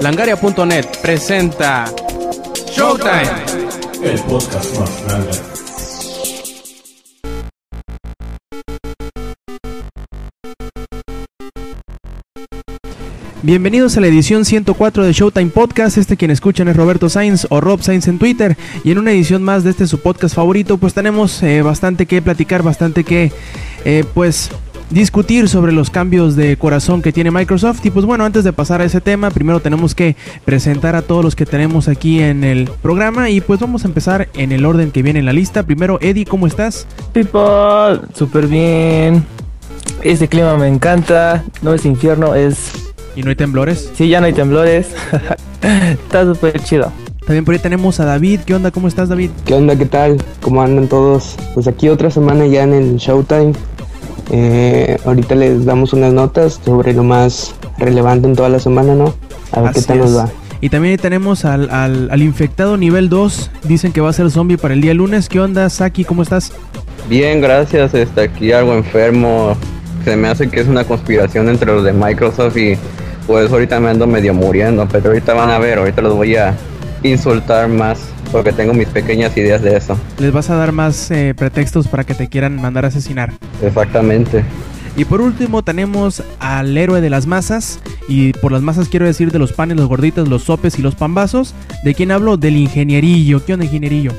Langaria.net presenta Showtime, el podcast más grande. Bienvenidos a la edición 104 de Showtime Podcast. Este quien escuchan es Roberto Sainz o Rob Sainz en Twitter. Y en una edición más de este su podcast favorito, pues tenemos eh, bastante que platicar, bastante que eh, pues discutir sobre los cambios de corazón que tiene Microsoft. Y pues bueno, antes de pasar a ese tema, primero tenemos que presentar a todos los que tenemos aquí en el programa. Y pues vamos a empezar en el orden que viene en la lista. Primero, Eddie, ¿cómo estás? People, súper bien. Este clima me encanta. No es infierno, es ¿Y no hay temblores? Sí, ya no hay temblores. Está súper chido. También por ahí tenemos a David. ¿Qué onda? ¿Cómo estás, David? ¿Qué onda? ¿Qué tal? ¿Cómo andan todos? Pues aquí otra semana ya en el Showtime. Eh, ahorita les damos unas notas sobre lo más relevante en toda la semana, ¿no? A ver qué tal nos va. Y también tenemos al, al, al, infectado nivel 2. Dicen que va a ser zombie para el día lunes. ¿Qué onda, Saki? ¿Cómo estás? Bien, gracias. Está aquí algo enfermo. Se me hace que es una conspiración entre los de Microsoft y pues ahorita me ando medio muriendo, pero ahorita van a ver, ahorita los voy a insultar más porque tengo mis pequeñas ideas de eso. Les vas a dar más eh, pretextos para que te quieran mandar a asesinar. Exactamente. Y por último tenemos al héroe de las masas. Y por las masas quiero decir de los panes, los gorditos, los sopes y los pambazos. ¿De quién hablo? Del ingenierillo. ¿Qué onda, ingenierillo?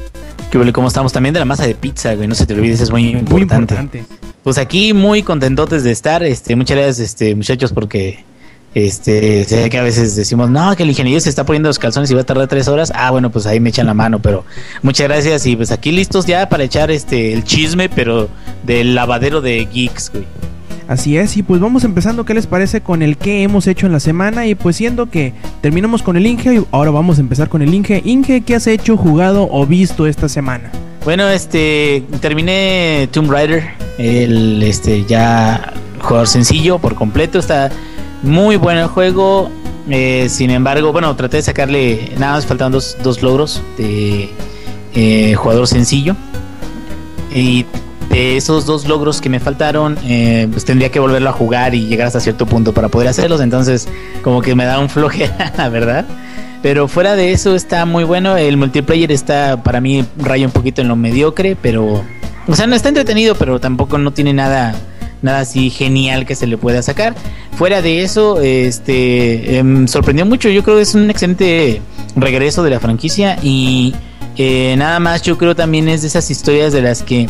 ¿Qué ¿Cómo estamos? También de la masa de pizza, güey. No se te olvides, es muy importante. Muy importante. Pues aquí muy contentotes de estar. Este, muchas gracias, este, muchachos, porque este, sé que a veces decimos, no, que el ingeniero se está poniendo los calzones y va a tardar tres horas. Ah, bueno, pues ahí me echan la mano, pero muchas gracias y pues aquí listos ya para echar este el chisme, pero del lavadero de geeks, güey. Así es, y pues vamos empezando, ¿qué les parece con el que hemos hecho en la semana? Y pues siendo que terminamos con el Inge, y ahora vamos a empezar con el Inge. Inge, ¿qué has hecho, jugado o visto esta semana? Bueno, este, terminé Tomb Raider, el, este, ya jugador sencillo por completo, está muy buen juego. Eh, sin embargo, bueno, traté de sacarle. Nada más faltan dos, dos logros de eh, jugador sencillo. Y de esos dos logros que me faltaron, eh, pues tendría que volverlo a jugar y llegar hasta cierto punto para poder hacerlos. Entonces, como que me da un flojera, la verdad. Pero fuera de eso está muy bueno. El multiplayer está para mí raya un poquito en lo mediocre, pero... O sea, no está entretenido, pero tampoco no tiene nada nada así genial que se le pueda sacar. Fuera de eso, este em, sorprendió mucho. Yo creo que es un excelente regreso de la franquicia y eh, nada más yo creo también es de esas historias de las que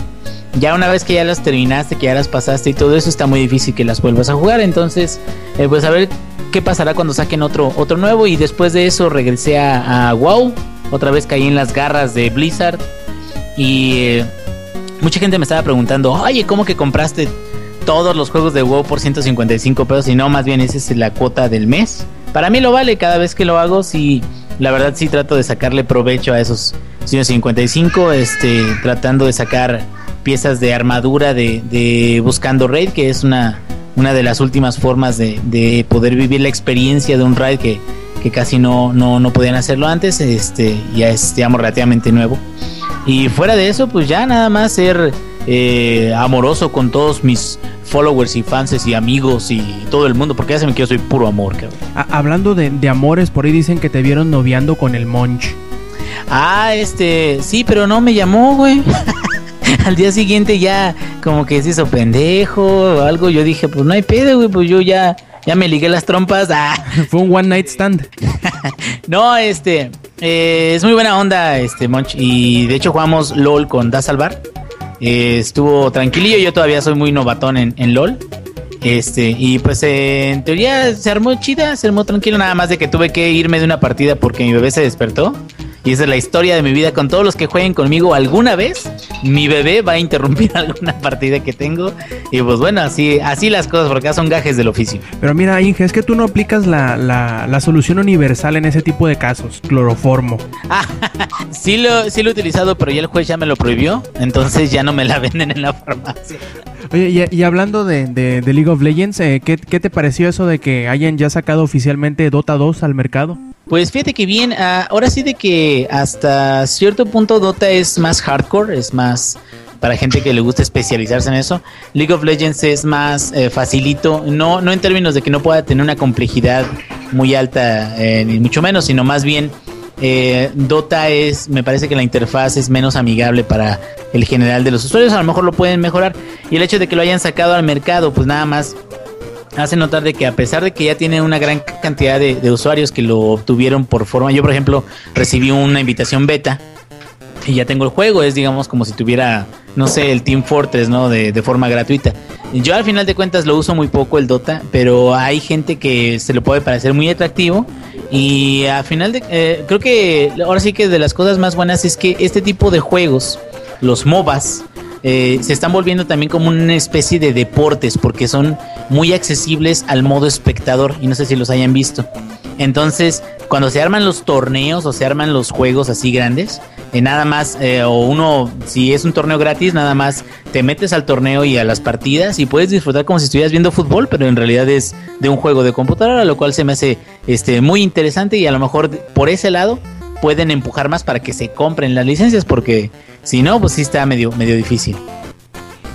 ya una vez que ya las terminaste, que ya las pasaste y todo eso está muy difícil que las vuelvas a jugar. Entonces, eh, pues a ver qué pasará cuando saquen otro otro nuevo y después de eso regresé a, WoW. Otra vez caí en las garras de Blizzard y eh, mucha gente me estaba preguntando, oye, ¿cómo que compraste todos los juegos de WoW por 155 pesos y no, más bien esa es la cuota del mes. Para mí lo vale cada vez que lo hago, sí, la verdad sí trato de sacarle provecho a esos 155, este, tratando de sacar piezas de armadura de, Buscando Raid, que es una, una de las últimas formas de, poder vivir la experiencia de un raid que, que casi no, no, no podían hacerlo antes, este, ya es, digamos, relativamente nuevo. Y fuera de eso, pues ya nada más ser eh, amoroso con todos mis followers y fans y amigos y todo el mundo, porque ya saben que yo soy puro amor, cabrón. hablando de, amores, por ahí dicen que te vieron noviando con el Monch. Ah, este, sí, pero no me llamó, güey. Al día siguiente ya como que se hizo pendejo o algo. Yo dije, pues no hay pedo, güey, pues yo ya, ya me ligué las trompas. Ah. Fue un one night stand. no, este, eh, es muy buena onda, este Monch. Y de hecho jugamos LOL con Da Salvar. Eh, estuvo tranquilillo, yo todavía soy muy novatón en, en LOL. Este, y pues eh, en teoría se armó chida, se armó tranquilo, nada más de que tuve que irme de una partida porque mi bebé se despertó. Y esa es la historia de mi vida con todos los que jueguen conmigo alguna vez. Mi bebé va a interrumpir alguna partida que tengo. Y pues bueno, así, así las cosas, porque son gajes del oficio. Pero mira, Inge, es que tú no aplicas la, la, solución universal en ese tipo de casos, cloroformo. Ah, sí lo, sí lo he utilizado, pero ya el juez ya me lo prohibió. Entonces ya no me la venden en la farmacia. Oye, y, hablando de, de, League of Legends, eh, ¿qué, ¿qué te pareció eso de que hayan ya sacado oficialmente Dota 2 al mercado? Pues fíjate que bien, ah, ahora sí de que hasta cierto punto Dota es más hardcore, es más para gente que le gusta especializarse en eso. League of Legends es más eh, facilito, no, no en términos de que no pueda tener una complejidad muy alta, eh, ni mucho menos, sino más bien eh, Dota es, me parece que la interfaz es menos amigable para el general de los usuarios, a lo mejor lo pueden mejorar. Y el hecho de que lo hayan sacado al mercado, pues nada más hace notar de que a pesar de que ya tiene una gran cantidad de, usuarios que lo obtuvieron por forma, yo por ejemplo recibí una invitación beta y ya tengo el juego, es digamos como si tuviera, no sé, el Team Fortress, ¿no? De, de, forma gratuita. Yo al final de cuentas lo uso muy poco el Dota, pero hay gente que se lo puede parecer muy atractivo y al final de, eh, creo que ahora sí que de las cosas más buenas es que este tipo de juegos, los MOBAs, eh, se están volviendo también como una especie de deportes porque son muy accesibles al modo espectador y no sé si los hayan visto. Entonces, cuando se arman los torneos o se arman los juegos así grandes, eh, nada más, eh, o uno, si es un torneo gratis, nada más te metes al torneo y a las partidas y puedes disfrutar como si estuvieras viendo fútbol, pero en realidad es de un juego de computadora, lo cual se me hace este, muy interesante y a lo mejor por ese lado pueden empujar más para que se compren las licencias, porque si no, pues sí está medio, medio difícil.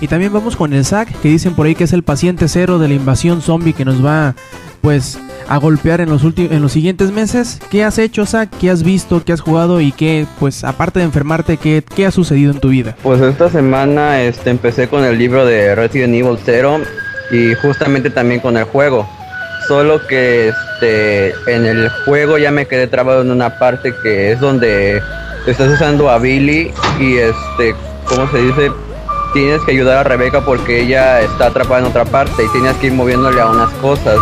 Y también vamos con el SAC, que dicen por ahí que es el paciente cero de la invasión zombie que nos va, pues, a golpear en los últimos en los siguientes meses. ¿Qué has hecho, Zach? ¿Qué has visto? ¿Qué has jugado? Y qué, pues, aparte de enfermarte, ¿qué, qué ha sucedido en tu vida? Pues esta semana este, empecé con el libro de Resident Evil 0 y justamente también con el juego. Solo que este, en el juego ya me quedé trabado en una parte que es donde estás usando a Billy y este, ¿cómo se dice? Tienes que ayudar a Rebeca porque ella está atrapada en otra parte y tienes que ir moviéndole a unas cosas.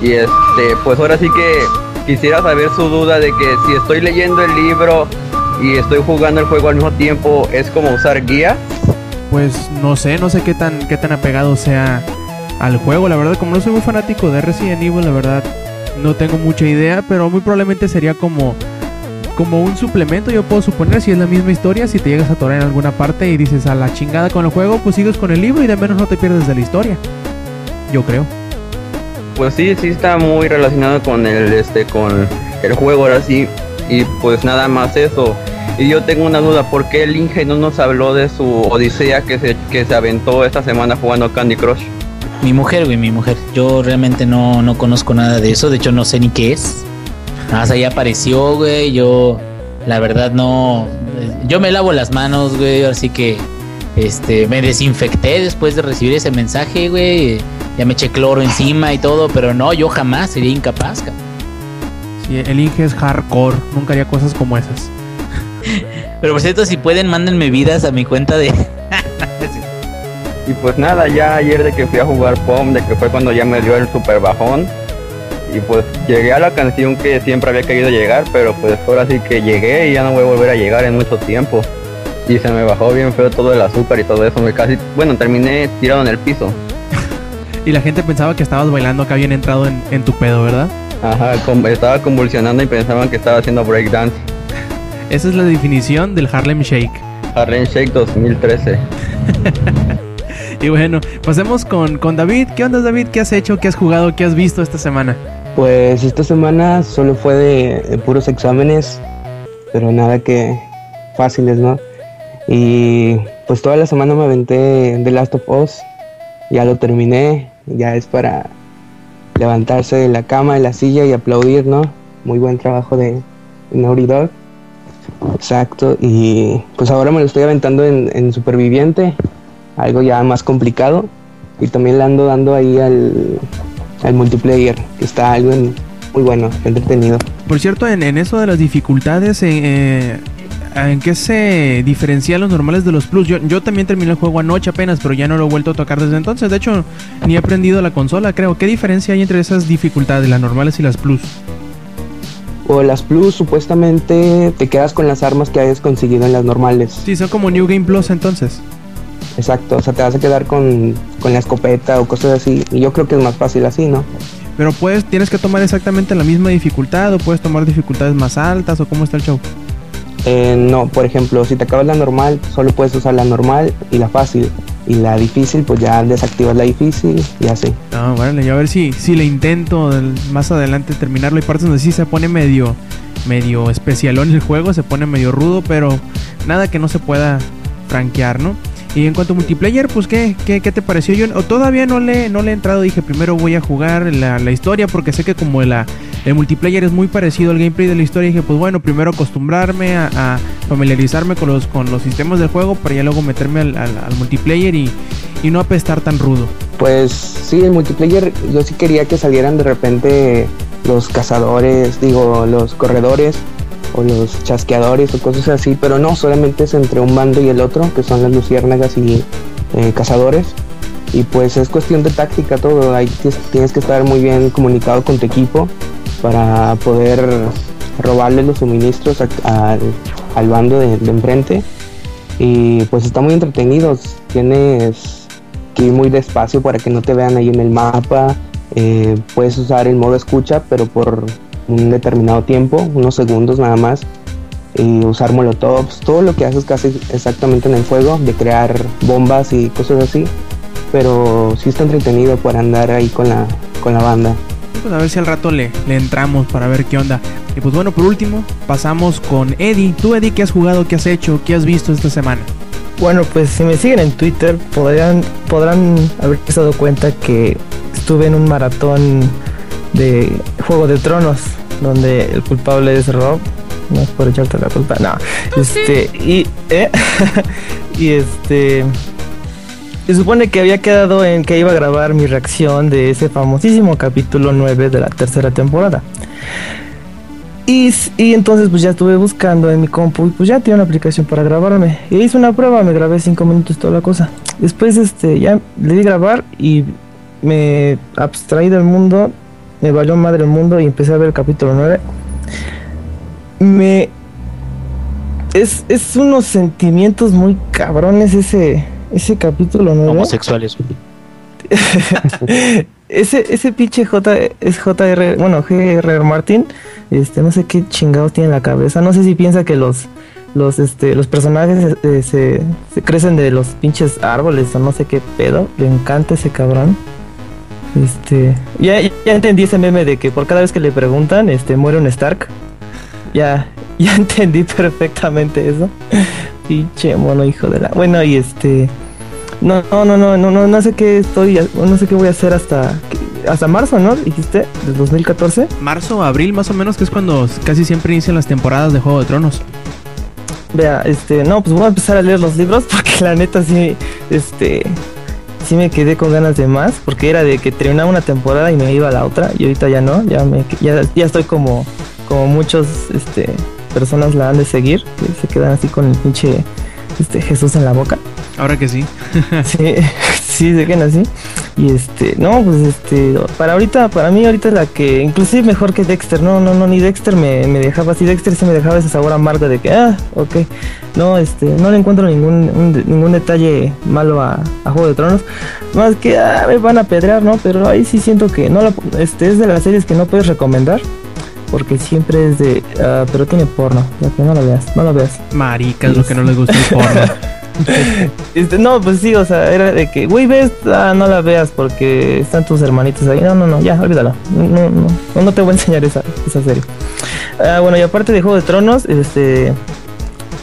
Y este, pues ahora sí que quisiera saber su duda de que si estoy leyendo el libro y estoy jugando el juego al mismo tiempo, ¿es como usar guía? Pues no sé, no sé qué tan, qué tan apegado sea al juego. La verdad, como no soy muy fanático de Resident Evil, la verdad no tengo mucha idea, pero muy probablemente sería como como un suplemento, yo puedo suponer, si es la misma historia, si te llegas a atorar en alguna parte y dices a la chingada con el juego, pues sigues con el libro y de menos no te pierdes de la historia. Yo creo. Pues sí, sí está muy relacionado con el este con el juego ahora sí y pues nada más eso. Y yo tengo una duda, ¿por qué el Inge no nos habló de su odisea que se, que se aventó esta semana jugando Candy Crush? Mi mujer, güey, mi mujer. Yo realmente no, no conozco nada de eso, de hecho no sé ni qué es. Nada más ahí apareció, güey. Yo, la verdad, no. Yo me lavo las manos, güey. Así que, este, me desinfecté después de recibir ese mensaje, güey. Ya me eché cloro encima y todo, pero no, yo jamás sería incapaz, cabrón. Sí, el Inge es hardcore. Nunca haría cosas como esas. pero por cierto, si pueden, mándenme vidas a mi cuenta de. Y pues nada, ya ayer de que fui a jugar POM, de que fue cuando ya me dio el super bajón y pues llegué a la canción que siempre había querido llegar, pero pues ahora sí que llegué y ya no voy a volver a llegar en mucho tiempo. Y se me bajó bien feo todo el azúcar y todo eso, me casi, bueno, terminé tirado en el piso. y la gente pensaba que estabas bailando acá bien entrado en, en tu pedo, ¿verdad? Ajá, estaba convulsionando y pensaban que estaba haciendo breakdance. Esa es la definición del Harlem Shake. Harlem Shake 2013. y bueno, pasemos con, con David. ¿Qué onda David? ¿Qué has hecho? ¿Qué has jugado? ¿Qué has visto esta semana? Pues esta semana solo fue de, puros exámenes, pero nada que fáciles, ¿no? Y pues toda la semana me aventé The Last of Us, ya lo terminé, ya es para levantarse de la cama, de la silla y aplaudir, ¿no? Muy buen trabajo de, Naughty Dog. Exacto, y pues ahora me lo estoy aventando en, en Superviviente, algo ya más complicado, y también le ando dando ahí al, al multiplayer, que está algo en, muy bueno, entretenido. Por cierto, en, en eso de las dificultades, eh, ¿en qué se diferencian los normales de los plus? Yo, yo también terminé el juego anoche apenas, pero ya no lo he vuelto a tocar desde entonces. De hecho, ni he aprendido la consola, creo. ¿Qué diferencia hay entre esas dificultades, las normales y las plus? O las plus, supuestamente te quedas con las armas que hayas conseguido en las normales. Sí, son como New Game Plus entonces. Exacto, o sea, te vas a quedar con, con, la escopeta o cosas así. Y yo creo que es más fácil así, ¿no? Pero puedes, tienes que tomar exactamente la misma dificultad o puedes tomar dificultades más altas o cómo está el show. Eh, no, por ejemplo, si te acabas la normal, solo puedes usar la normal y la fácil. Y la difícil, pues ya desactivas la difícil y así. Ah, vale, yo a ver si, si le intento más adelante terminarlo. Hay partes donde sí se pone medio, medio especialón el juego, se pone medio rudo, pero nada que no se pueda franquear, ¿no? Y en cuanto a multiplayer, pues ¿qué, qué, qué te pareció? Yo todavía no le, no le he entrado, dije primero voy a jugar la, la historia porque sé que como la, el multiplayer es muy parecido al gameplay de la historia, dije pues bueno, primero acostumbrarme a, familiarizarme con los, con los sistemas del juego para ya luego meterme al, al- al multiplayer y, y no apestar tan rudo. Pues sí, el multiplayer yo sí quería que salieran de repente los cazadores, digo, los corredores o los chasqueadores o cosas así, pero no, solamente es entre un bando y el otro, que son las luciérnagas y eh, cazadores. Y pues es cuestión de táctica todo, ahí tienes- que estar muy bien comunicado con tu equipo para poder robarle los suministros a- al, bando de, enfrente. Y pues está muy entretenido, tienes que ir muy despacio para que no te vean ahí en el mapa. Eh, puedes usar el modo escucha, pero por un determinado tiempo, unos segundos nada más. Y usar molotovs, todo lo que haces casi exactamente en el juego, de crear bombas y cosas así. Pero sí está entretenido por andar ahí con la, con la banda. Pues a ver si al rato le, le entramos para ver qué onda. Y pues bueno, por último, pasamos con Eddie. Tú, Eddie, ¿qué has jugado? ¿Qué has hecho? ¿Qué has visto esta semana? Bueno, pues si me siguen en Twitter podrán, podrán haberse dado cuenta que estuve en un maratón de Juego de Tronos, donde el culpable es Rob. No es por echarte la culpa, no. Este, y, ¿eh? y este. Se supone que había quedado en que iba a grabar mi reacción de ese famosísimo capítulo 9 de la tercera temporada. Y, y entonces pues ya estuve buscando en mi compu y pues ya tenía una aplicación para grabarme. Y hice una prueba, me grabé 5 minutos toda la cosa. Después este ya le di grabar y me abstraí del mundo, me valió madre el mundo y empecé a ver el capítulo 9. Me es, es unos sentimientos muy cabrones ese ese capítulo 9. Homosexuales. Ese, ese pinche J es JR, bueno, GR Martin, este, no sé qué chingados tiene en la cabeza. No sé si piensa que los, los, este, los personajes eh, se, se crecen de los pinches árboles o no sé qué pedo. Le encanta ese cabrón. Este, ya, ya entendí ese meme de que por cada vez que le preguntan, este, muere un Stark. Ya, ya entendí perfectamente eso. Pinche mono hijo de la. Bueno, y este. No, no, no, no, no, no, no sé qué estoy, no sé qué voy a hacer hasta hasta marzo, ¿no? Dijiste, del 2014. Marzo, abril, más o menos, que es cuando casi siempre inician las temporadas de Juego de Tronos. Vea, este, no, pues voy a empezar a leer los libros porque la neta sí, este, sí me quedé con ganas de más porque era de que terminaba una temporada y me iba a la otra y ahorita ya no, ya me, ya, ya estoy como, como muchos, este, personas la han de seguir, que se quedan así con el pinche, este, Jesús en la boca. Ahora que sí. Sí, sí, se quedan así. Y este, no, pues este, para ahorita, para mí ahorita la que, inclusive mejor que Dexter, no, no, no, ni Dexter me, me dejaba así, Dexter sí me dejaba ese sabor amargo de que, ah, ok, no, este, no le encuentro ningún, un ningún detalle malo a, a Juego de Tronos, más que, ah, me van a pedrear, ¿no? Pero ahí sí siento que no la, este, es de las series que no puedes recomendar, porque siempre es de, ah, pero tiene porno, ya que no lo veas, no lo veas. Maricas, lo que no les gusta el porno. Este, no, pues sí, o sea, era de que, güey, ves, no la veas porque están tus hermanitos ahí. No, no, no, ya, olvídalo. No, no, no, te voy a enseñar esa, esa serie. Ah, bueno, y aparte de Juego de Tronos, este,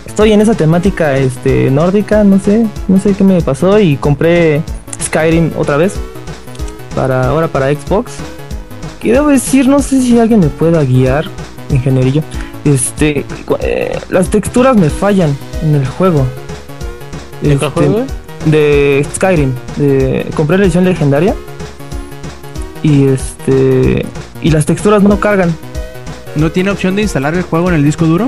estoy en esa temática, este, nórdica, no sé, no sé qué me pasó y compré Skyrim otra vez para ahora para Xbox. Que debo decir, no sé si alguien me pueda guiar, ingenierillo. Este, eh, las texturas me fallan en el juego. ¿De Este, juego, de Skyrim. De, compré la edición legendaria. Y este. Y las texturas no cargan. ¿No tiene opción de instalar el juego en el disco duro?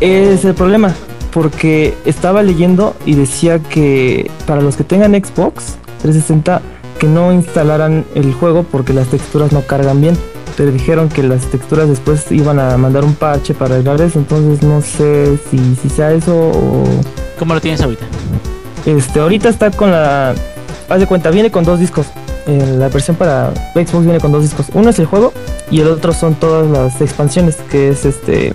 Es el problema. Porque estaba leyendo y decía que para los que tengan Xbox 360 que no instalaran el juego porque las texturas no cargan bien. Pero dijeron que las texturas después iban a mandar un parche para arreglar eso. Entonces no sé si, si sea eso o. ¿Cómo lo tienes ahorita? Este, ahorita está con la. Haz de cuenta, viene con dos discos. Eh, la versión para Xbox viene con dos discos. Uno es el juego y el otro son todas las expansiones, que es este.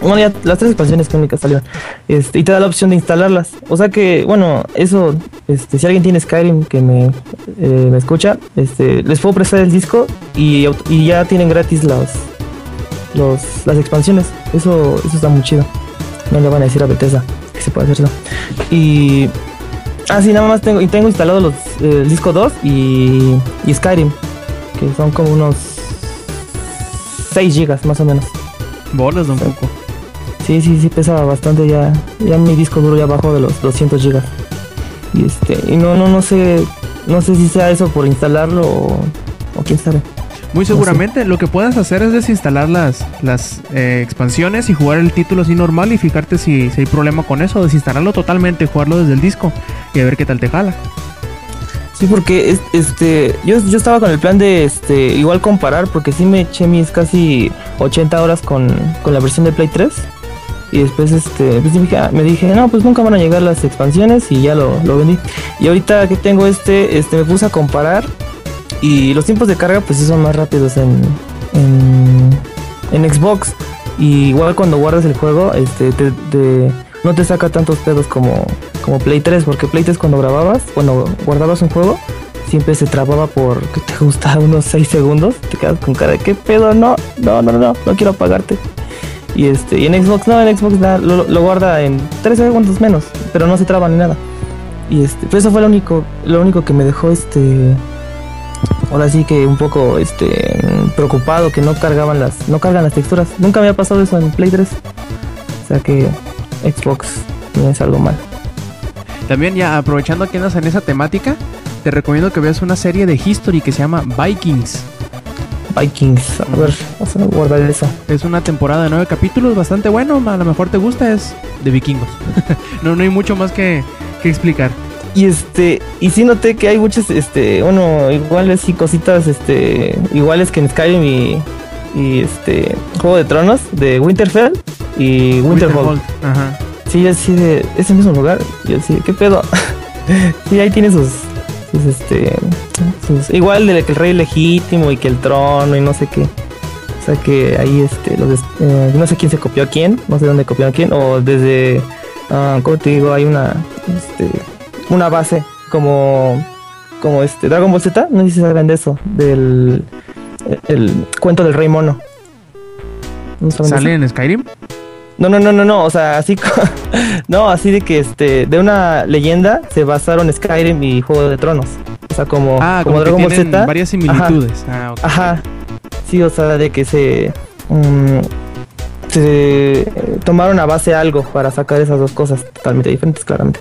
Bueno, ya las tres expansiones que únicas salieron. Este, y te da la opción de instalarlas. O sea que, bueno, eso, este, si alguien tiene Skyrim que me, eh, me escucha, este, les puedo prestar el disco y, y ya tienen gratis las, los, las expansiones. Eso, eso está muy chido. No le van a decir a Bethesda que se puede hacer eso. Y Ah, sí, nada más tengo, y tengo instalado los, eh, el disco 2 y, y Skyrim, que son como unos 6 gigas más o menos. Bolas, don Cuco. Sí, sí, sí, pesa bastante ya. Ya mi disco duro ya bajó de los 200 gigas. Y este, y no, no, no sé, no sé si sea eso por instalarlo o, o quién sabe. Muy seguramente lo que puedas hacer es desinstalar las, las eh, expansiones y jugar el título así normal y fijarte si, si hay problema con eso, desinstalarlo totalmente, jugarlo desde el disco y a ver qué tal te jala. Sí, porque es- este, yo, yo estaba con el plan de este, igual comparar, porque sí me eché mis casi 80 horas con, con la versión de Play 3. Y después este, pues dije, ah, me dije, no, pues nunca van a llegar las expansiones y ya lo, lo vendí. Y ahorita que tengo este, este, me puse a comparar y los tiempos de carga pues sí son más rápidos en, en, Xbox. Y igual cuando guardas el juego, este, te, no te saca tantos pedos como, como Play 3, porque Play 3 cuando grababas, cuando guardabas un juego, siempre se trababa por que te gustaba unos 6 segundos. Te quedas con cara de qué pedo, no, no, no, no, no quiero apagarte. Y este, y en Xbox no, en Xbox da- lo, lo guarda en 3 segundos menos, pero no se traba ni nada. Y este, pues eso fue lo único, lo único que me dejó este ahora sí que un poco este preocupado que no cargaban las, no cargan las texturas. Nunca me había pasado eso en Play 3. O sea que Xbox no es algo mal. También ya aprovechando que andas en esa temática, te recomiendo que veas una serie de History que se llama Vikings. Vikings, a ver, vamos a guardar eso. Es una temporada de nueve capítulos, bastante bueno, a lo mejor te gusta, es de vikingos. no, no hay mucho más que, que explicar. Y este, y sí noté que hay muchas, este, bueno, iguales y cositas, este, iguales que en Skyrim y, y este, Juego de Tronos, de Winterfell y Winterhold. Ajá. Sí, así de ese mismo lugar. Yo así, ¿qué pedo? sí, ahí tiene sus, sus este, sus, igual de que el rey legítimo y que el trono y no sé qué. O sea que ahí este, los, eh, no sé quién se copió a quién, no sé dónde copió a quién, o desde, ah, ¿cómo te digo? Hay una, este, una base como, como este, Dragon Ball Z, no sé si saben de eso, del, el cuento del rey mono. ¿No? ¿Sale en Skyrim? No, no, no, no, no, o sea, así no, así de que este de una leyenda se basaron Skyrim y Juego de Tronos. O sea, como Ah, como, como, Dragon Ball Z. varias similitudes. Ah. Ajá. Sí, o sea, de que se mm, se tomaron a base algo para sacar esas dos cosas totalmente diferentes, claramente.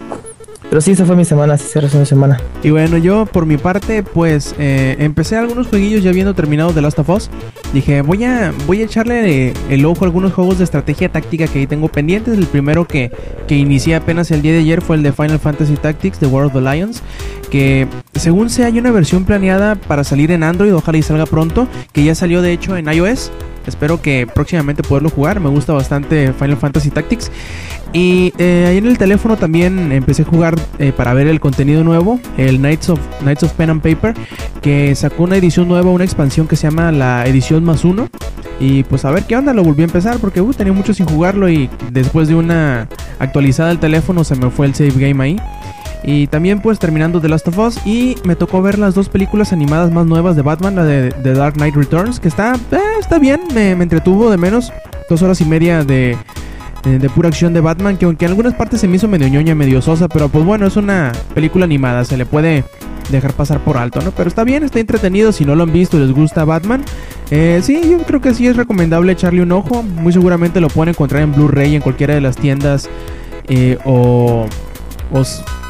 Pero sí, esa fue mi semana, se mi semana. Y bueno, yo por mi parte, pues eh, empecé algunos jueguillos ya habiendo terminado The Last of Us. Dije, voy a, voy a echarle el ojo a algunos juegos de estrategia táctica que ahí tengo pendientes. El primero que, que inicié apenas el día de ayer fue el de Final Fantasy Tactics, The World of the Lions. Que según sé hay una versión planeada para salir en Android, ojalá y salga pronto. Que ya salió de hecho en iOS. Espero que próximamente poderlo jugar. Me gusta bastante Final Fantasy Tactics. Y eh, ahí en el teléfono también empecé a jugar eh, para ver el contenido nuevo, el Knights of, Knights of Pen and Paper, que sacó una edición nueva, una expansión que se llama la edición más uno. Y pues a ver qué onda, lo volví a empezar porque uh, tenía mucho sin jugarlo y después de una actualizada del teléfono se me fue el save game ahí. Y también pues terminando The Last of Us y me tocó ver las dos películas animadas más nuevas de Batman, la de The Dark Knight Returns, que está, eh, está bien, me, me entretuvo de menos, dos horas y media de, de, pura acción de Batman, que aunque en algunas partes se me hizo medio ñoña, medio sosa, pero pues bueno, es una película animada, se le puede dejar pasar por alto, ¿no? Pero está bien, está entretenido, si no lo han visto y les gusta Batman, eh, sí, yo creo que sí es recomendable echarle un ojo, muy seguramente lo pueden encontrar en Blu-ray en cualquiera de las tiendas eh, o, o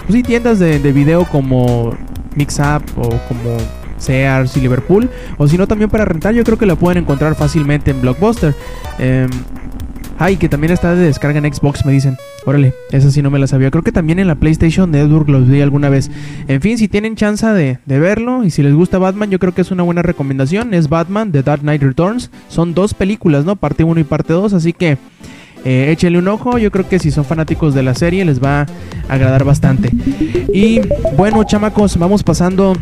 pues sí, tiendas de, de video como Mixup o como Sears y Liverpool. O si no, también para rentar, yo creo que la pueden encontrar fácilmente en Blockbuster. Eh, ay, que también está de descarga en Xbox, me dicen. Órale, esa sí no me la sabía. Creo que también en la PlayStation Network los vi alguna vez. En fin, si tienen chance de, de verlo y si les gusta Batman, yo creo que es una buena recomendación. Es Batman, The Dark Knight Returns. Son dos películas, ¿no? Parte 1 y parte 2, así que... Eh, échenle un ojo, yo creo que si son fanáticos de la serie les va a agradar bastante. Y bueno, chamacos, vamos pasando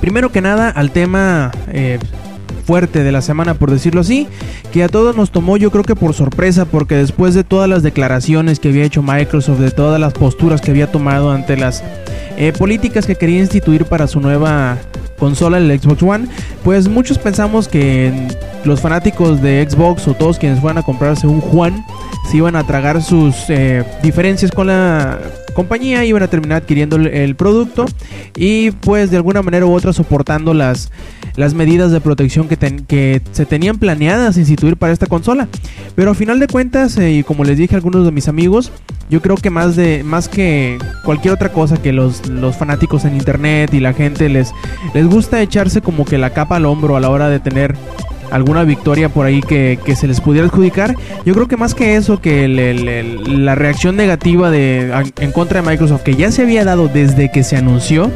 primero que nada al tema eh, fuerte de la semana, por decirlo así, que a todos nos tomó yo creo que por sorpresa, porque después de todas las declaraciones que había hecho Microsoft, de todas las posturas que había tomado ante las eh, políticas que quería instituir para su nueva consola, el Xbox One, pues muchos pensamos que los fanáticos de Xbox o todos quienes fueran a comprarse un Juan iban a tragar sus eh, diferencias con la compañía, iban a terminar adquiriendo el, producto y pues de alguna manera u otra soportando las, las medidas de protección que, que se tenían planeadas instituir para esta consola. Pero a final de cuentas, eh, y como les dije a algunos de mis amigos, yo creo que más de más que cualquier otra cosa que los, los fanáticos en internet y la gente les, les gusta echarse como que la capa al hombro a la hora de tener alguna victoria por ahí que, que se les pudiera adjudicar. Yo creo que más que eso, que el- el- el- la reacción negativa de, en contra de Microsoft, que ya se había dado desde que se anunció,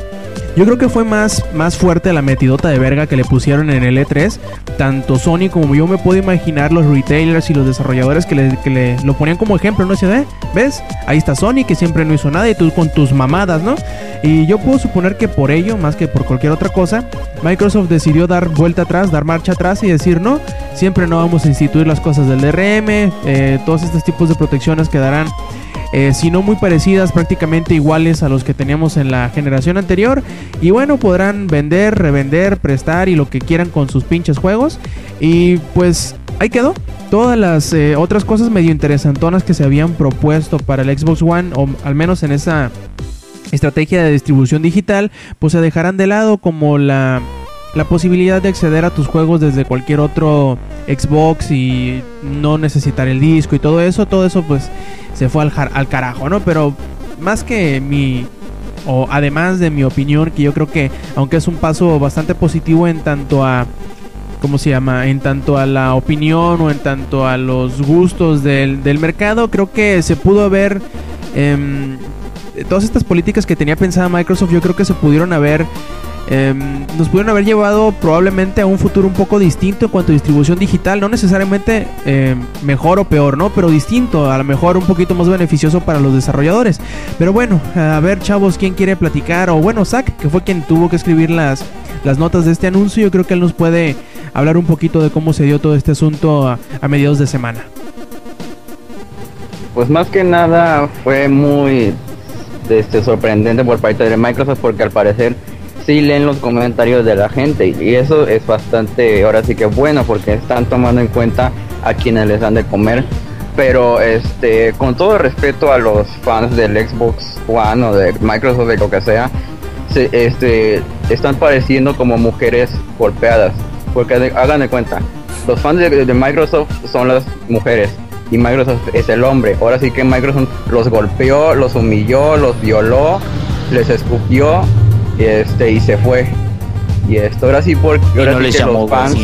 yo creo que fue más, más fuerte la metidota de verga que le pusieron en el E3. Tanto Sony como yo me puedo imaginar los retailers y los desarrolladores que le, que le lo ponían como ejemplo, ¿no? Decían, eh, ¿ves? Ahí está Sony que siempre no hizo nada y tú con tus mamadas, ¿no? Y yo puedo suponer que por ello, más que por cualquier otra cosa, Microsoft decidió dar vuelta atrás, dar marcha atrás y decir, no, siempre no vamos a instituir las cosas del DRM, eh, todos estos tipos de protecciones quedarán eh, si no muy parecidas, prácticamente iguales a los que teníamos en la generación anterior. Y bueno, podrán vender, revender, prestar y lo que quieran con sus pinches juegos. Y pues ahí quedó. Todas las eh, otras cosas medio interesantonas que se habían propuesto para el Xbox One, o al menos en esa estrategia de distribución digital, pues se dejarán de lado como la, la posibilidad de acceder a tus juegos desde cualquier otro Xbox y no necesitar el disco y todo eso, todo eso pues se fue al, al carajo, ¿no? Pero más que mi o además de mi opinión, que yo creo que aunque es un paso bastante positivo en tanto a ¿cómo se llama? En tanto a la opinión o en tanto a los gustos del, del mercado, creo que se pudo haber em, todas estas políticas que tenía pensada Microsoft, yo creo que se pudieron haber em, nos pudieron haber llevado probablemente a un futuro un poco distinto en cuanto a distribución digital, no necesariamente em, mejor o peor, ¿no? Pero distinto, a lo mejor un poquito más beneficioso para los desarrolladores. Pero bueno, a ver chavos, ¿quién quiere platicar? O bueno, Zach, que fue quien tuvo que escribir las, las notas de este anuncio, yo creo que él nos puede hablar un poquito de cómo se dio todo este asunto a, a mediados de semana. Pues más que nada fue muy este, sorprendente por parte de Microsoft porque al parecer sí leen los comentarios de la gente y- eso es bastante, ahora sí que bueno porque están tomando en cuenta a quienes les dan de comer. Pero este, con todo respeto a los fans del Xbox One o de Microsoft de lo que sea, se, este, están pareciendo como mujeres golpeadas. Porque de- hagan de cuenta, los fans de, de Microsoft son las mujeres y Microsoft es el hombre. Ahora sí que Microsoft los golpeó, los humilló, los violó, les escupió y, este, y se fue. Y esto, ahora sí, porque Y ahora no sí que llamó los fans,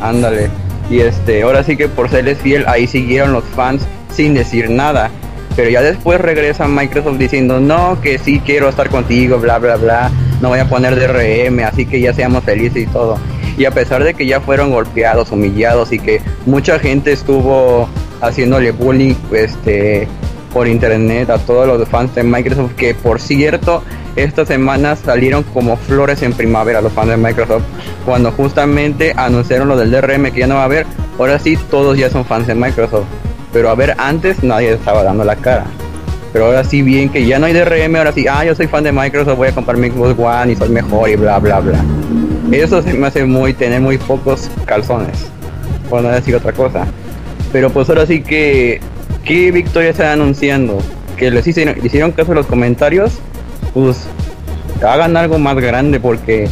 ándale. Y este, ahora sí que por serles fiel, ahí siguieron los fans sin decir nada. Pero ya después regresa Microsoft diciendo, no, que sí quiero estar contigo, bla, bla, bla. No voy a poner DRM, así que ya seamos felices y todo. Y a pesar de que ya fueron golpeados, humillados y que mucha gente estuvo haciéndole bullying este, por internet a todos los fans de Microsoft, que por cierto, estas semanas salieron como flores en primavera los fans de Microsoft, cuando justamente anunciaron lo del DRM que ya no va a haber. Ahora sí, todos ya son fans de Microsoft. Pero a ver, antes nadie estaba dando la cara. Pero ahora sí, bien que ya no hay DRM, ahora sí, ah, yo soy fan de Microsoft, voy a comprar mi Xbox One y soy mejor y bla, bla, bla. Eso se me hace muy, tener muy pocos calzones, por no decir otra cosa. Pero pues ahora sí que, ¿qué victoria están anunciando? Que les hicieron, hicieron caso a los comentarios, pues hagan algo más grande porque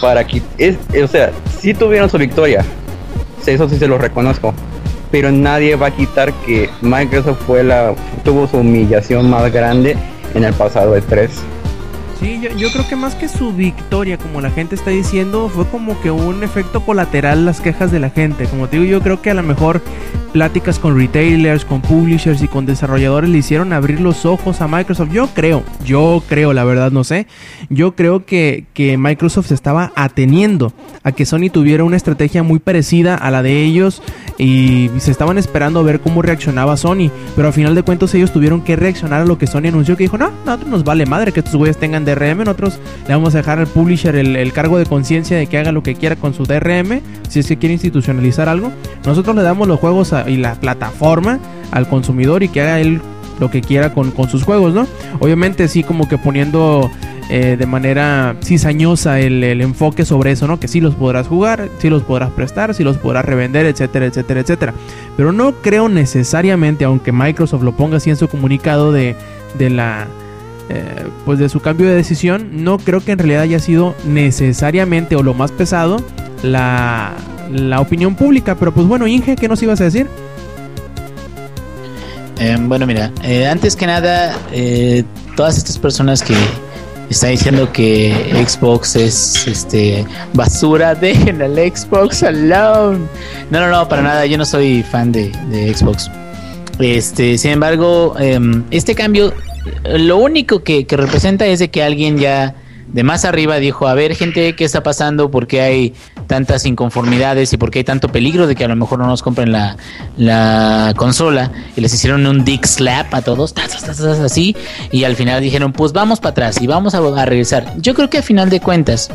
para que, es, o sea, sí tuvieron su victoria, eso sí se lo reconozco, pero nadie va a quitar que Microsoft fue la, tuvo su humillación más grande en el pasado de 3. Sí, yo, yo creo que más que su victoria, como la gente está diciendo, fue como que un efecto colateral las quejas de la gente. Como te digo, yo creo que a lo mejor pláticas con retailers, con publishers y con desarrolladores le hicieron abrir los ojos a Microsoft. Yo creo, yo creo, la verdad no sé. Yo creo que, que Microsoft se estaba ateniendo a que Sony tuviera una estrategia muy parecida a la de ellos y se estaban esperando a ver cómo reaccionaba Sony. Pero al final de cuentas ellos tuvieron que reaccionar a lo que Sony anunció que dijo, no, nosotros nos vale madre que estos güeyes tengan DRM, nosotros le vamos a dejar al publisher el, el cargo de conciencia de que haga lo que quiera con su DRM, si es que quiere institucionalizar algo. Nosotros le damos los juegos a- y la plataforma al consumidor y que haga él lo que quiera con, con sus juegos, ¿no? Obviamente sí como que poniendo eh, de manera cizañosa el, el enfoque sobre eso, ¿no? Que sí los podrás jugar, sí los podrás prestar, sí los podrás revender, etcétera, etcétera, etcétera. Pero no creo necesariamente, aunque Microsoft lo ponga así en su comunicado de, de la eh, pues de su cambio de decisión. No creo que en realidad haya sido necesariamente o lo más pesado la, la opinión pública. Pero pues bueno, Inge, ¿qué nos ibas a decir? Eh, bueno, mira, eh, antes que nada, eh, todas estas personas que están diciendo que Xbox es este basura, dejen al Xbox alone. No, no, no, para nada, yo no soy fan de, Xbox. Este, sin embargo, em, este cambio, lo único que, que representa es de que alguien ya de más arriba dijo, a ver gente, ¿qué está pasando? ¿Por qué hay tantas inconformidades y por qué hay tanto peligro de que a lo mejor no nos compren la, la consola? Y les hicieron un dick slap a todos, así, y al final dijeron, pues vamos para atrás y vamos a, a regresar. Yo creo que a final de cuentas,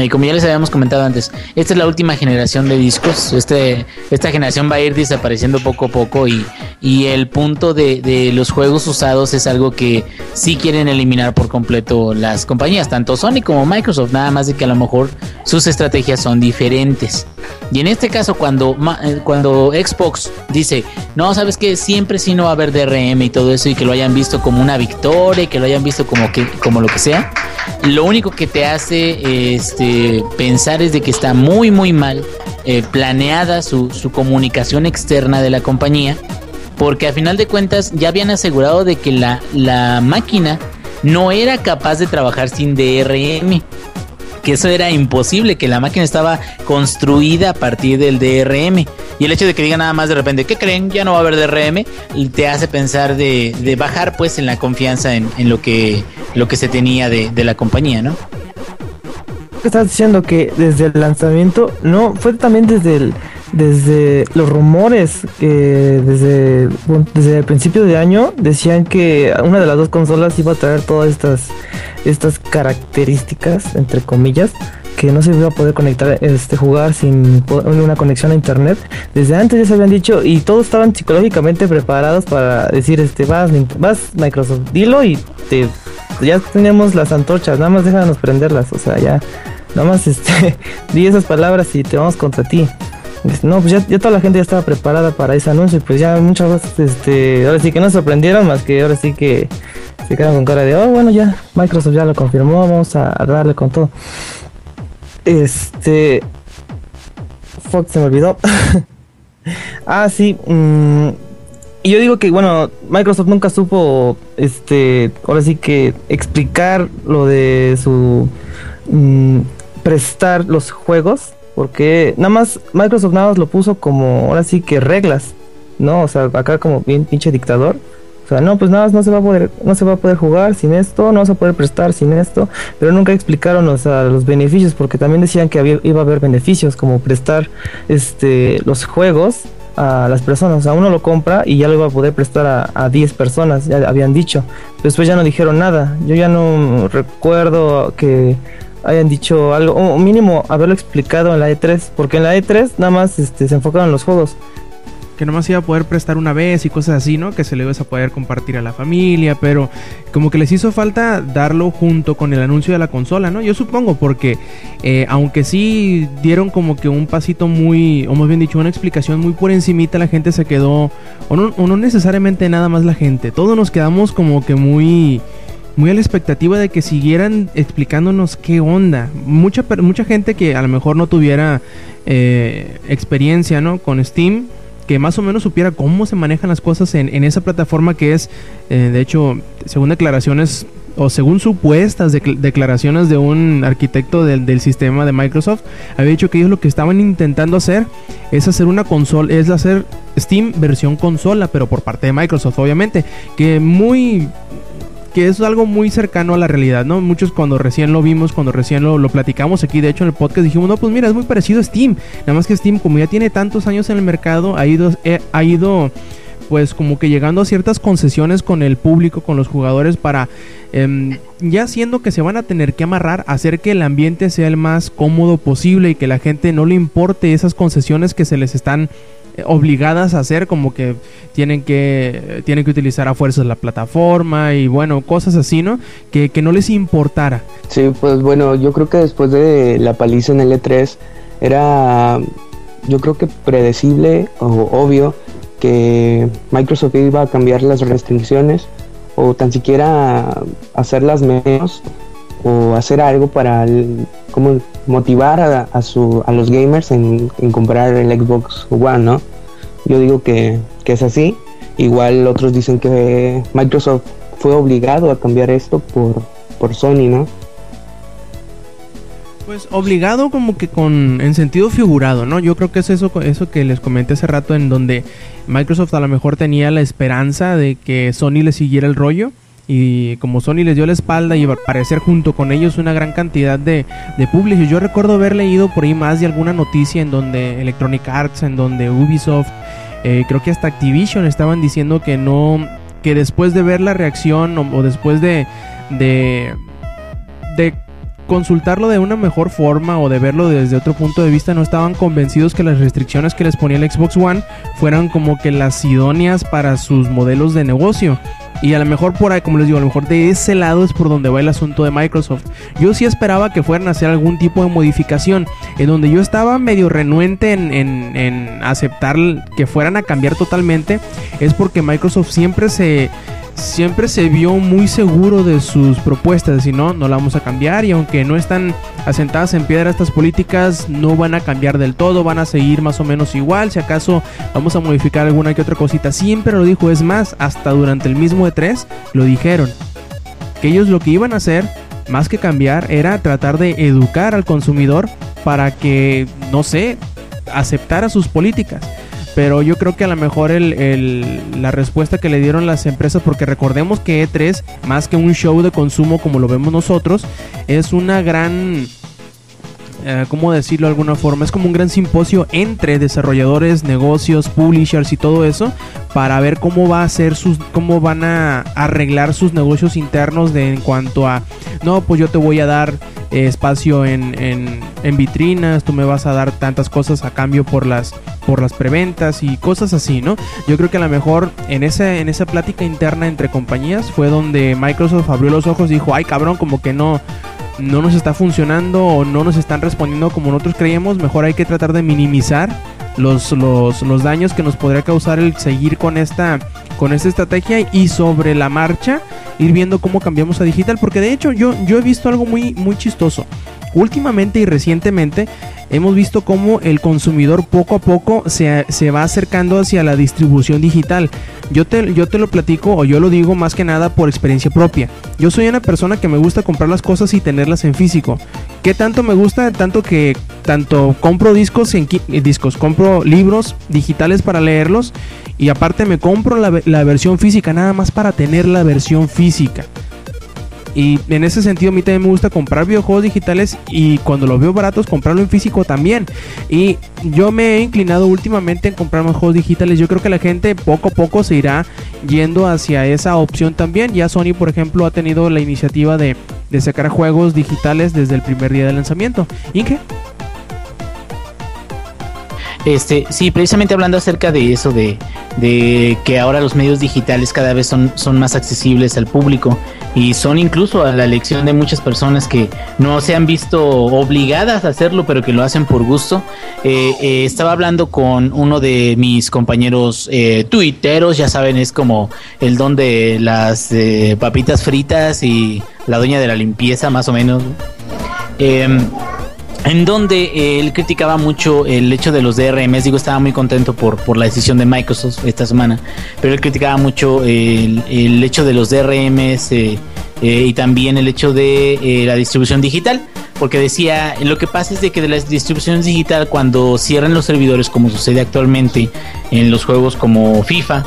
y como ya les habíamos comentado antes, esta es la última generación de discos. Este, esta generación va a ir desapareciendo poco a poco y, y el punto de, los juegos usados es algo que sí quieren eliminar por completo las compañías, tanto Sony como Microsoft, nada más de que a lo mejor sus estrategias son diferentes. Y en este caso, cuando, eh, cuando Xbox dice, no, sabes que siempre sí no va a haber DRM y todo eso, y que lo hayan visto como una victoria, y que lo hayan visto como, que, como lo que sea, lo único que te hace este, pensar es de que está muy, muy mal eh, planeada su, su comunicación externa de la compañía, porque a final de cuentas ya habían asegurado de que la, la máquina no era capaz de trabajar sin DRM. Que eso era imposible, que la máquina estaba construida a partir del DRM. Y el hecho de que diga nada más de repente, ¿qué creen? Ya no va a haber DRM, te hace pensar de, de bajar pues en la confianza en, lo que lo que se tenía de, de la compañía, ¿no? Que estás diciendo que desde el lanzamiento, no, fue también desde el, desde los rumores que desde, desde el principio de año decían que una de las dos consolas iba a traer todas estas, estas características, entre comillas, que no se iba a poder conectar, este, jugar sin una conexión a internet. Desde antes ya se habían dicho y todos estaban psicológicamente preparados para decir, este, vas, vas Microsoft, dilo y te, ya tenemos las antorchas, nada más déjanos prenderlas, o sea, ya, nada más, este, di esas palabras y te vamos contra ti. No, pues ya, toda la gente ya estaba preparada para ese anuncio y pues ya muchas veces, este, ahora sí que no se sorprendieron más que ahora sí que se quedaron con cara de, oh, bueno, ya, Microsoft ya lo confirmó, vamos a, darle con todo. Este... Fuck, se me olvidó. ah, sí. mm, y yo digo que, bueno, Microsoft nunca supo, este, ahora sí que explicar lo de su mm, prestar los juegos, porque nada más Microsoft nada más lo puso como, ahora sí que reglas, ¿no? O sea, acá como bien pinche dictador. O sea, no, pues nada más no se va a poder, no se va a poder jugar sin esto, no se va a poder prestar sin esto, pero nunca explicaron o sea, los beneficios, porque también decían que había, iba a haber beneficios, como prestar este los juegos a las personas. O sea, uno lo compra y ya lo iba a poder prestar a, a 10 personas, ya habían dicho. Después ya no dijeron nada. Yo ya no recuerdo que hayan dicho algo, o mínimo haberlo explicado en la E3, porque en la E3 nada más este, se enfocaron en los juegos. que nomás iba a poder prestar una vez y cosas así, ¿no? Que se le ibas a poder compartir a la familia, pero como que les hizo falta darlo junto con el anuncio de la consola, ¿no? Yo supongo, porque eh, aunque sí dieron como que un pasito muy, o más bien dicho, una explicación muy por encimita, la gente se quedó, o no, o no necesariamente nada más la gente, todos nos quedamos como que muy muy a la expectativa de que siguieran explicándonos qué onda. Mucha, mucha gente que a lo mejor no tuviera eh, experiencia ¿no? con Steam, que más o menos supiera cómo se manejan las cosas en, esa plataforma que es, eh, de hecho, según declaraciones o según supuestas decl- declaraciones de un arquitecto del, del sistema de Microsoft, había dicho que ellos lo que estaban intentando hacer es hacer una consola, es hacer Steam versión consola, pero por parte de Microsoft, obviamente, que muy que es algo muy cercano a la realidad, ¿no? Muchos cuando recién lo vimos, cuando recién lo, lo platicamos aquí, de hecho en el podcast dijimos, no, pues mira, es muy parecido a Steam, nada más que Steam como ya tiene tantos años en el mercado, ha ido, eh, ha ido pues como que llegando a ciertas concesiones con el público, con los jugadores para em, ya siendo que se van a tener que amarrar, hacer que el ambiente sea el más cómodo posible y que la gente no le importe esas concesiones que se les están obligadas a hacer como que tienen que tienen que utilizar a fuerzas la plataforma y bueno cosas así no que, que no les importara. Sí, pues bueno, yo creo que después de la paliza en el E3 era, yo creo que predecible o obvio que Microsoft iba a cambiar las restricciones o tan siquiera hacerlas menos o hacer algo para como motivar a, su, a los gamers en, comprar el Xbox One, ¿no? Yo digo que, que, es así. Igual otros dicen que Microsoft fue obligado a cambiar esto por, por Sony, ¿no? Pues obligado como que con en sentido figurado, ¿no? Yo creo que es eso eso que les comenté hace rato en donde Microsoft a lo mejor tenía la esperanza de que Sony le siguiera el rollo y como Sony les dio la espalda y aparecer junto con ellos una gran cantidad de, de publishers. Yo recuerdo haber leído por ahí más de alguna noticia en donde Electronic Arts, en donde Ubisoft, eh, creo que hasta Activision estaban diciendo que no, que después de ver la reacción o, después de, de, de consultarlo de una mejor forma o de verlo desde otro punto de vista, no estaban convencidos que las restricciones que les ponía el Xbox One fueran como que las idóneas para sus modelos de negocio. Y a lo mejor por ahí, como les digo, a lo mejor de ese lado es por donde va el asunto de Microsoft. Yo sí esperaba que fueran a hacer algún tipo de modificación. En donde yo estaba medio renuente en, en aceptar que fueran a cambiar totalmente. Es porque Microsoft siempre se siempre se vio muy seguro de sus propuestas, si no, no la vamos a cambiar y aunque no están asentadas en piedra estas políticas, no van a cambiar del todo, van a seguir más o menos igual, si acaso vamos a modificar alguna que otra cosita, siempre lo dijo, es más, hasta durante el mismo E3 lo dijeron, que ellos lo que iban a hacer, más que cambiar, era tratar de educar al consumidor para que, no sé, aceptara sus políticas. Pero yo creo que a lo mejor el, la respuesta que le dieron las empresas, porque recordemos que E3, más que un show de consumo como lo vemos nosotros, es una gran... Eh, ¿Cómo decirlo de alguna forma? Es como un gran simposio entre desarrolladores, negocios, publishers y todo eso para ver cómo va a ser sus, cómo van a arreglar sus negocios internos de en cuanto a, no, pues yo te voy a dar espacio en, en, vitrinas, tú me vas a dar tantas cosas a cambio por las, por las preventas y cosas así, ¿no? Yo creo que a lo mejor en, ese, en esa plática interna entre compañías fue donde Microsoft abrió los ojos y dijo, ay cabrón, como que no, no nos está funcionando o no nos están respondiendo como nosotros creíamos, mejor hay que tratar de minimizar los, los, los daños que nos podría causar el seguir con esta, con esta estrategia y sobre la marcha ir viendo cómo cambiamos a digital. Porque de hecho yo, yo he visto algo muy, muy chistoso. Últimamente y recientemente hemos visto cómo el consumidor poco a poco se, se, va acercando hacia la distribución digital. Yo te, yo te lo platico o yo lo digo más que nada por experiencia propia. Yo soy una persona que me gusta comprar las cosas y tenerlas en físico. ¿Qué tanto me gusta? Tanto que tanto compro discos en eh, discos, compro libros digitales para leerlos y aparte me compro la, la versión física nada más para tener la versión física. Y en ese sentido a mí también me gusta comprar videojuegos digitales y cuando los veo baratos comprarlo en físico también. Y yo me he inclinado últimamente en comprar más juegos digitales. Yo creo que la gente poco a poco se irá yendo hacia esa opción también. Ya Sony, por ejemplo, ha tenido la iniciativa de, de sacar juegos digitales desde el primer día de lanzamiento. Inge. Este, sí, precisamente hablando acerca de eso, de, que ahora los medios digitales cada vez son, son más accesibles al público y son incluso a la elección de muchas personas que no se han visto obligadas a hacerlo, pero que lo hacen por gusto. Eh, eh, estaba hablando con uno de mis compañeros eh, tuiteros, ya saben, es como el don de las eh, papitas fritas y la doña de la limpieza, más o menos. Eh, en donde eh, él criticaba mucho el hecho de los DRMs, digo, estaba muy contento por, por la decisión de Microsoft esta semana, pero él criticaba mucho el, el hecho de los DRMs eh, eh, y también el hecho de la distribución digital, porque decía, lo que pasa es de que de la distribución digital, cuando cierran los servidores, como sucede actualmente en los juegos como FIFA,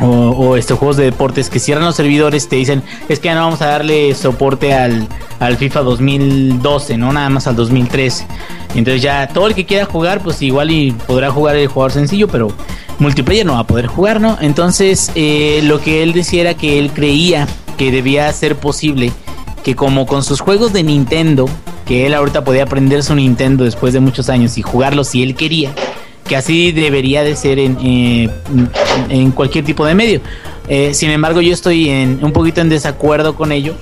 o, estos juegos de deportes que cierran los servidores, te dicen, es que ya no vamos a darle soporte al, al FIFA 2012, no nada más al 2013. Entonces ya todo el que quiera jugar, pues igual y podrá jugar el jugador sencillo, pero multiplayer no va a poder jugar, ¿no? Entonces eh, lo que él decía era que él creía que debía ser posible que como con sus juegos de Nintendo, que él ahorita podía aprender su Nintendo después de muchos años y jugarlo si él quería, que así debería de ser en, eh, en cualquier tipo de medio. Eh, sin embargo, yo estoy en, un poquito en desacuerdo con ello,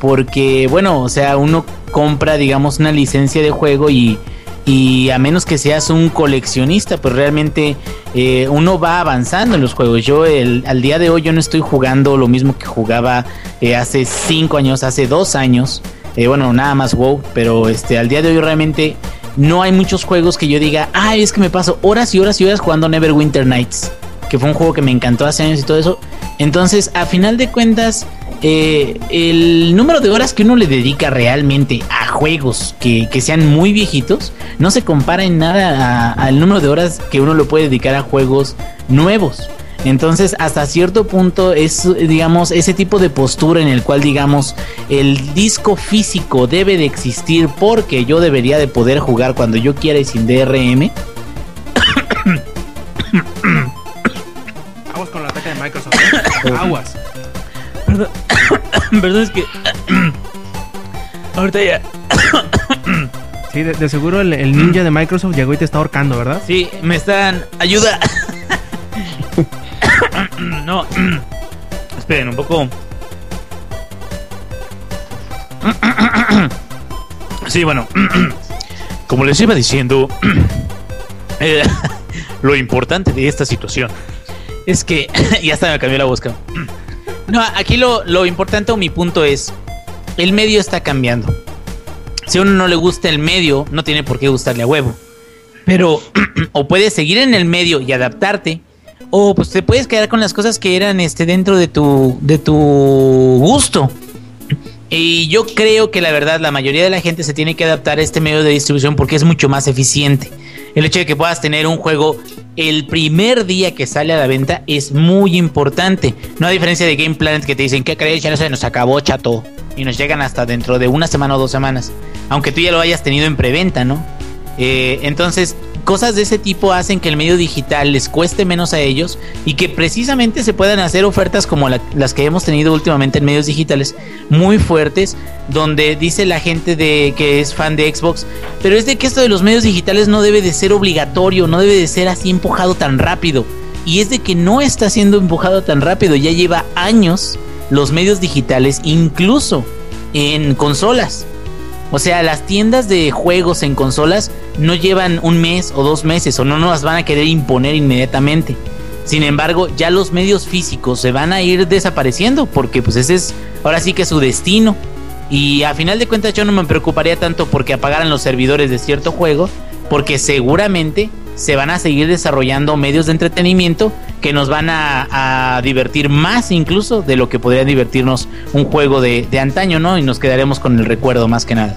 porque, bueno, o sea, uno compra, digamos, una licencia de juego y, y a menos que seas un coleccionista, pues realmente eh, uno va avanzando en los juegos. Yo el, al día de hoy yo no estoy jugando lo mismo que jugaba hace 5 años, hace 2 años. Bueno, nada más WoW, pero este, al día de hoy realmente no hay muchos juegos que yo diga, ay, es que me paso horas y horas y horas jugando Neverwinter Nights, que fue un juego que me encantó hace años y todo eso. Entonces, a final de cuentas, eh, el número de horas que uno le dedica realmente a juegos que, que sean muy viejitos no se compara en nada al número de horas que uno lo puede dedicar a juegos nuevos. Entonces, hasta cierto punto es, digamos, ese tipo de postura en el cual, digamos, el disco físico debe de existir porque yo debería de poder jugar cuando yo quiera y sin DRM. Aguas con la ataque de Microsoft. Aguas. Perdón, es que... Ahorita ya... Sí, de, de seguro el, el ninja de Microsoft llegó y te está ahorcando, ¿verdad? Sí, me están... Ayuda. no. Esperen un poco. Sí, bueno. Como les iba diciendo, eh, lo importante de esta situación es que... ya hasta me cambió la voz. No, aquí lo, lo importante o mi punto es, el medio está cambiando. Si a uno no le gusta el medio, no tiene por qué gustarle a huevo. Pero o puedes seguir en el medio y adaptarte, o pues te puedes quedar con las cosas que eran este dentro de tu de tu gusto. Y yo creo que la verdad la mayoría de la gente se tiene que adaptar a este medio de distribución porque es mucho más eficiente. El hecho de que puedas tener un juego el primer día que sale a la venta es muy importante. No a diferencia de Game Planet que te dicen que crees ya no se nos acabó chato y nos llegan hasta dentro de una semana o dos semanas. Aunque tú ya lo hayas tenido en preventa, ¿no? Eh, entonces, cosas de ese tipo hacen que el medio digital les cueste menos a ellos y que precisamente se puedan hacer ofertas como la- las que hemos tenido últimamente en medios digitales muy fuertes, donde dice la gente de que es fan de Xbox, pero es de que esto de los medios digitales no debe de ser obligatorio, no debe de ser así empujado tan rápido. Y es de que no está siendo empujado tan rápido, ya lleva años los medios digitales, incluso en consolas. O sea, las tiendas de juegos en consolas no llevan un mes o dos meses o no nos van a querer imponer inmediatamente. Sin embargo, ya los medios físicos se van a ir desapareciendo porque pues ese es ahora sí que su destino. Y a final de cuentas yo no me preocuparía tanto porque apagaran los servidores de cierto juego, porque seguramente se van a seguir desarrollando medios de entretenimiento que nos van a, divertir más incluso de lo que podría divertirnos un juego de, de antaño, ¿no? Y nos quedaremos con el recuerdo más que nada.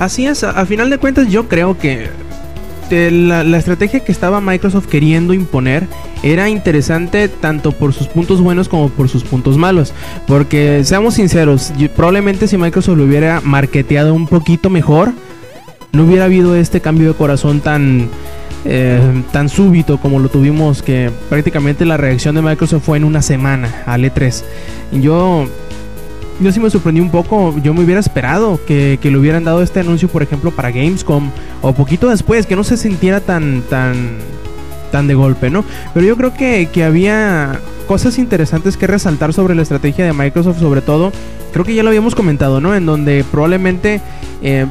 Así es, a, final de cuentas yo creo que eh, la, estrategia que estaba Microsoft queriendo imponer era interesante tanto por sus puntos buenos como por sus puntos malos. Porque seamos sinceros, probablemente si Microsoft lo hubiera marketeado un poquito mejor, no hubiera habido este cambio de corazón tan, eh, tan súbito como lo tuvimos, que prácticamente la reacción de Microsoft fue en una semana al E3. Y yo yo sí me sorprendí un poco. Yo me hubiera esperado que, que le hubieran dado este anuncio, por ejemplo, para Gamescom o poquito después, que no se sintiera tan, tan, tan de golpe, ¿no? Pero yo creo que, que había cosas interesantes que resaltar sobre la estrategia de Microsoft, sobre todo. Creo que ya lo habíamos comentado, ¿no? En donde probablemente eh,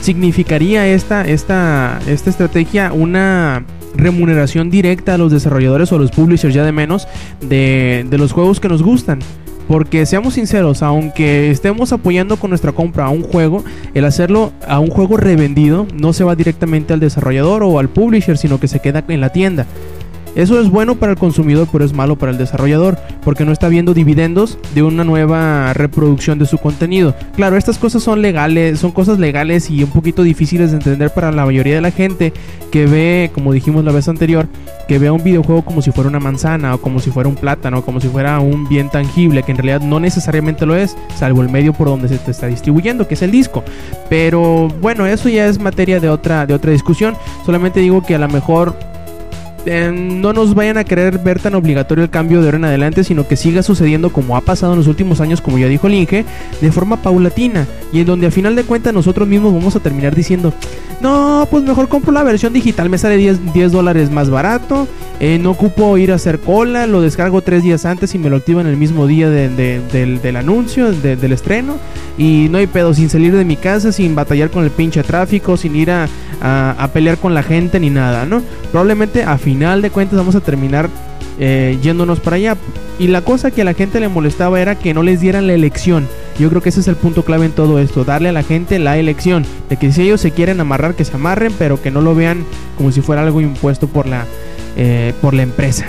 significaría esta, esta, esta estrategia una remuneración directa a los desarrolladores o a los publishers ya de menos de, de los juegos que nos gustan. Porque seamos sinceros, aunque estemos apoyando con nuestra compra a un juego, el hacerlo a un juego revendido no se va directamente al desarrollador o al publisher, sino que se queda en la tienda. Eso es bueno para el consumidor, pero es malo para el desarrollador, porque no está viendo dividendos de una nueva reproducción de su contenido. Claro, estas cosas son legales, son cosas legales y un poquito difíciles de entender para la mayoría de la gente que ve, como dijimos la vez anterior, que ve un videojuego como si fuera una manzana o como si fuera un plátano, como si fuera un bien tangible, que en realidad no necesariamente lo es, salvo el medio por donde se te está distribuyendo, que es el disco. Pero bueno, eso ya es materia de otra de otra discusión. Solamente digo que a lo mejor eh, no nos vayan a querer ver tan obligatorio el cambio de ahora en adelante, sino que siga sucediendo como ha pasado en los últimos años, como ya dijo Linge, de forma paulatina y en donde a final de cuentas nosotros mismos vamos a terminar diciendo, no, pues mejor compro la versión digital, me sale 10, 10 dólares más barato Eh, no ocupo ir a hacer cola, lo descargo tres días antes y me lo activo en el mismo día de- de- del, del anuncio, de- del estreno. Y no hay pedo, sin salir de mi casa, sin batallar con el pinche tráfico, sin ir a, a- a pelear con la gente ni nada, ¿no? Probablemente a final de cuentas vamos a terminar eh, yéndonos para allá. Y la cosa que a la gente le molestaba era que no les dieran la elección. Yo creo que ese es el punto clave en todo esto, darle a la gente la elección, de que si ellos se quieren amarrar, que se amarren, pero que no lo vean como si fuera algo impuesto por la, eh, por la empresa.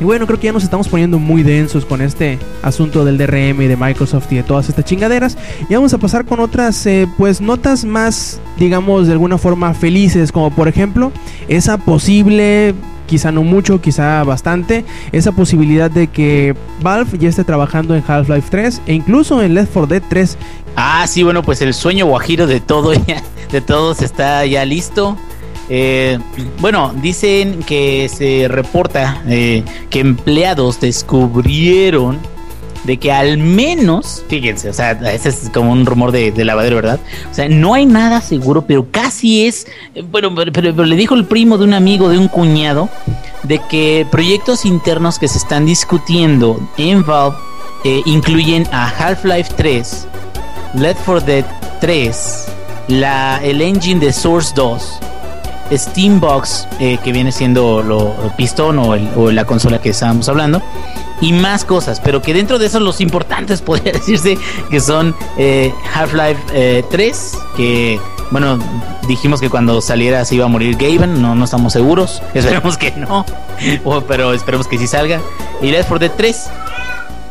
Y bueno, creo que ya nos estamos poniendo muy densos con este asunto del DRM y de Microsoft y de todas estas chingaderas. Y vamos a pasar con otras, eh, pues, notas más, digamos, de alguna forma felices, como por ejemplo, esa posible, quizá no mucho, quizá bastante, esa posibilidad de que Valve ya esté trabajando en Half-Life 3 e incluso en Left 4 Dead 3. Ah, sí, bueno, pues el sueño guajiro de todo de todos está ya listo. Eh, bueno, dicen que se reporta eh, que empleados descubrieron de que al menos, fíjense, o sea, ese es como un rumor de, de lavadero, ¿verdad? O sea, no hay nada seguro, pero casi es, eh, bueno, pero, le dijo el primo de un amigo, de un cuñado, de que proyectos internos que se están discutiendo en Valve incluyen a Half-Life 3, Left 4 Dead 3, la, el engine de Source 2, Steambox, eh, que viene siendo lo pistón o, la consola que estábamos hablando, y más cosas, pero que dentro de esos los importantes podría decirse que son eh, Half-Life eh, 3, que bueno, dijimos que cuando saliera se iba a morir Gaben, no, no estamos seguros, esperemos que no, pero esperemos que sí salga, y Left 4 Dead 3.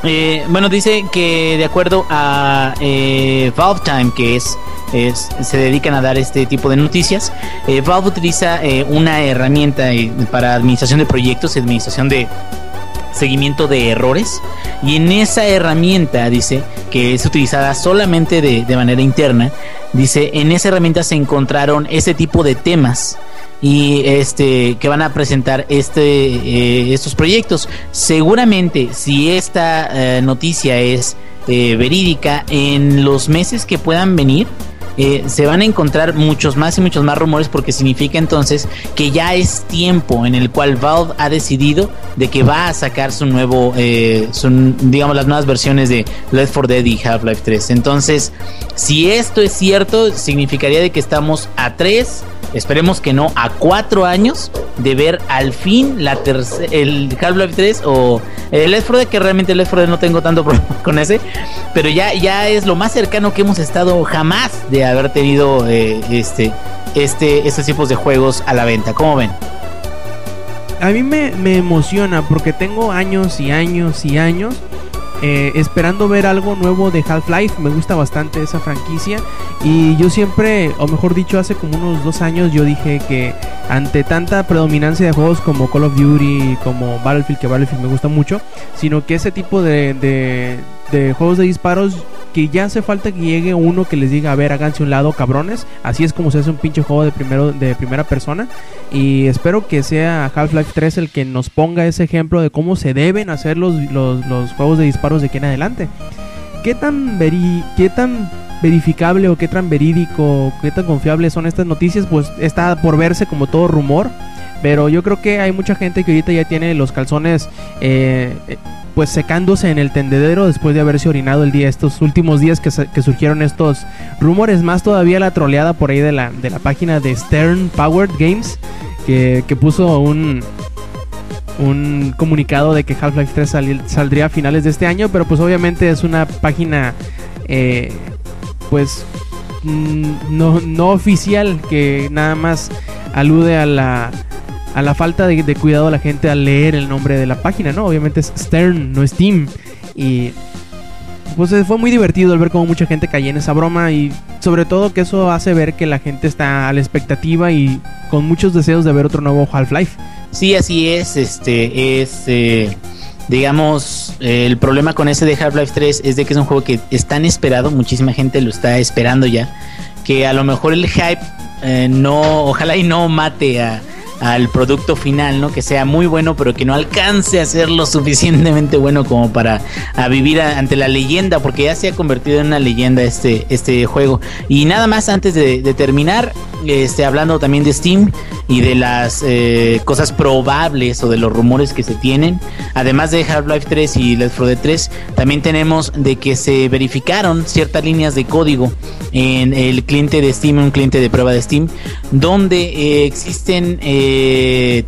Eh, bueno, dice que de acuerdo a eh, Valve Time, que es, es- se dedican a dar este tipo de noticias, eh, Valve utiliza eh, una herramienta eh, para administración de proyectos y administración de seguimiento de errores y en esa herramienta dice que es utilizada solamente de, de manera interna dice en esa herramienta se encontraron ese tipo de temas y este que van a presentar este eh, estos proyectos seguramente si esta eh, noticia es eh, verídica en los meses que puedan venir se van a encontrar muchos más y muchos más rumores porque significa entonces que ya es tiempo en el cual Valve ha decidido de que va a sacar su nuevo, su- digamos las nuevas versiones de Left 4 Dead y Half-Life 3. Entonces, si esto es cierto, significaría de que estamos a 3, esperemos que no, a 4 años de ver al fin la el Half-Life 3 o el Left 4 Dead, que realmente el Left 4 Dead no tengo tanto problema con ese, pero ya, ya es lo más cercano que hemos estado jamás de haber tenido eh, este, este, estos tipos de juegos a la venta. ¿Cómo ven? A mí me, me emociona porque tengo años y años y años eh, esperando ver algo nuevo de Half-Life. Me gusta bastante esa franquicia. Y yo siempre, o mejor dicho, hace como unos dos años yo dije que ante tanta predominancia de juegos como Call of Duty, como Battlefield, que Battlefield me gusta mucho, sino que ese tipo de, de, de juegos de disparos que ya hace falta que llegue uno que les diga, a ver, háganse un lado, cabrones. Así es como se hace un pinche juego de primero de primera persona y espero que sea Half-Life 3 el que nos ponga ese ejemplo de cómo se deben hacer los, los, juegos de disparos de aquí en adelante. ¿Qué tan, veri qué tan verificable o qué tan verídico, qué tan confiable son estas noticias? Pues está por verse como todo rumor. Pero yo creo que hay mucha gente que ahorita ya tiene los calzones eh, eh, pues secándose en el tendedero después de haberse orinado el día, estos últimos días que, surgieron estos rumores. Más todavía la troleada por ahí de la, de la página de Stern Powered Games que, que puso un, un comunicado de que Half-Life 3 sali- saldría a finales de este año, pero pues obviamente es una página eh, pues mm, no, no oficial que nada más alude a la a la falta de, cuidado de la gente al leer el nombre de la página, ¿no? Obviamente es Stern, no Steam. Y pues fue muy divertido el ver cómo mucha gente caía en esa broma y sobre todo que eso hace ver que la gente está a la expectativa y con muchos deseos de ver otro nuevo Half-Life. Sí, así es. Este es, eh, digamos, el problema con ese de Half-Life 3 es de que es un juego que es tan esperado, muchísima gente lo está esperando ya, que a lo mejor el hype eh, no, ojalá y no mate a, al producto final, ¿no? Que sea muy bueno, pero que no alcance a ser lo suficientemente bueno como para vivir ante la leyenda, porque ya se ha convertido en una leyenda este, este juego. Y nada más antes de, terminar, este, hablando también de Steam y de las eh, cosas probables o de los rumores que se tienen, además de Half-Life 3 y Left 4 Dead 3, también tenemos de que se verificaron ciertas líneas de código en el cliente de Steam, un cliente de prueba de Steam, donde eh, existen eh,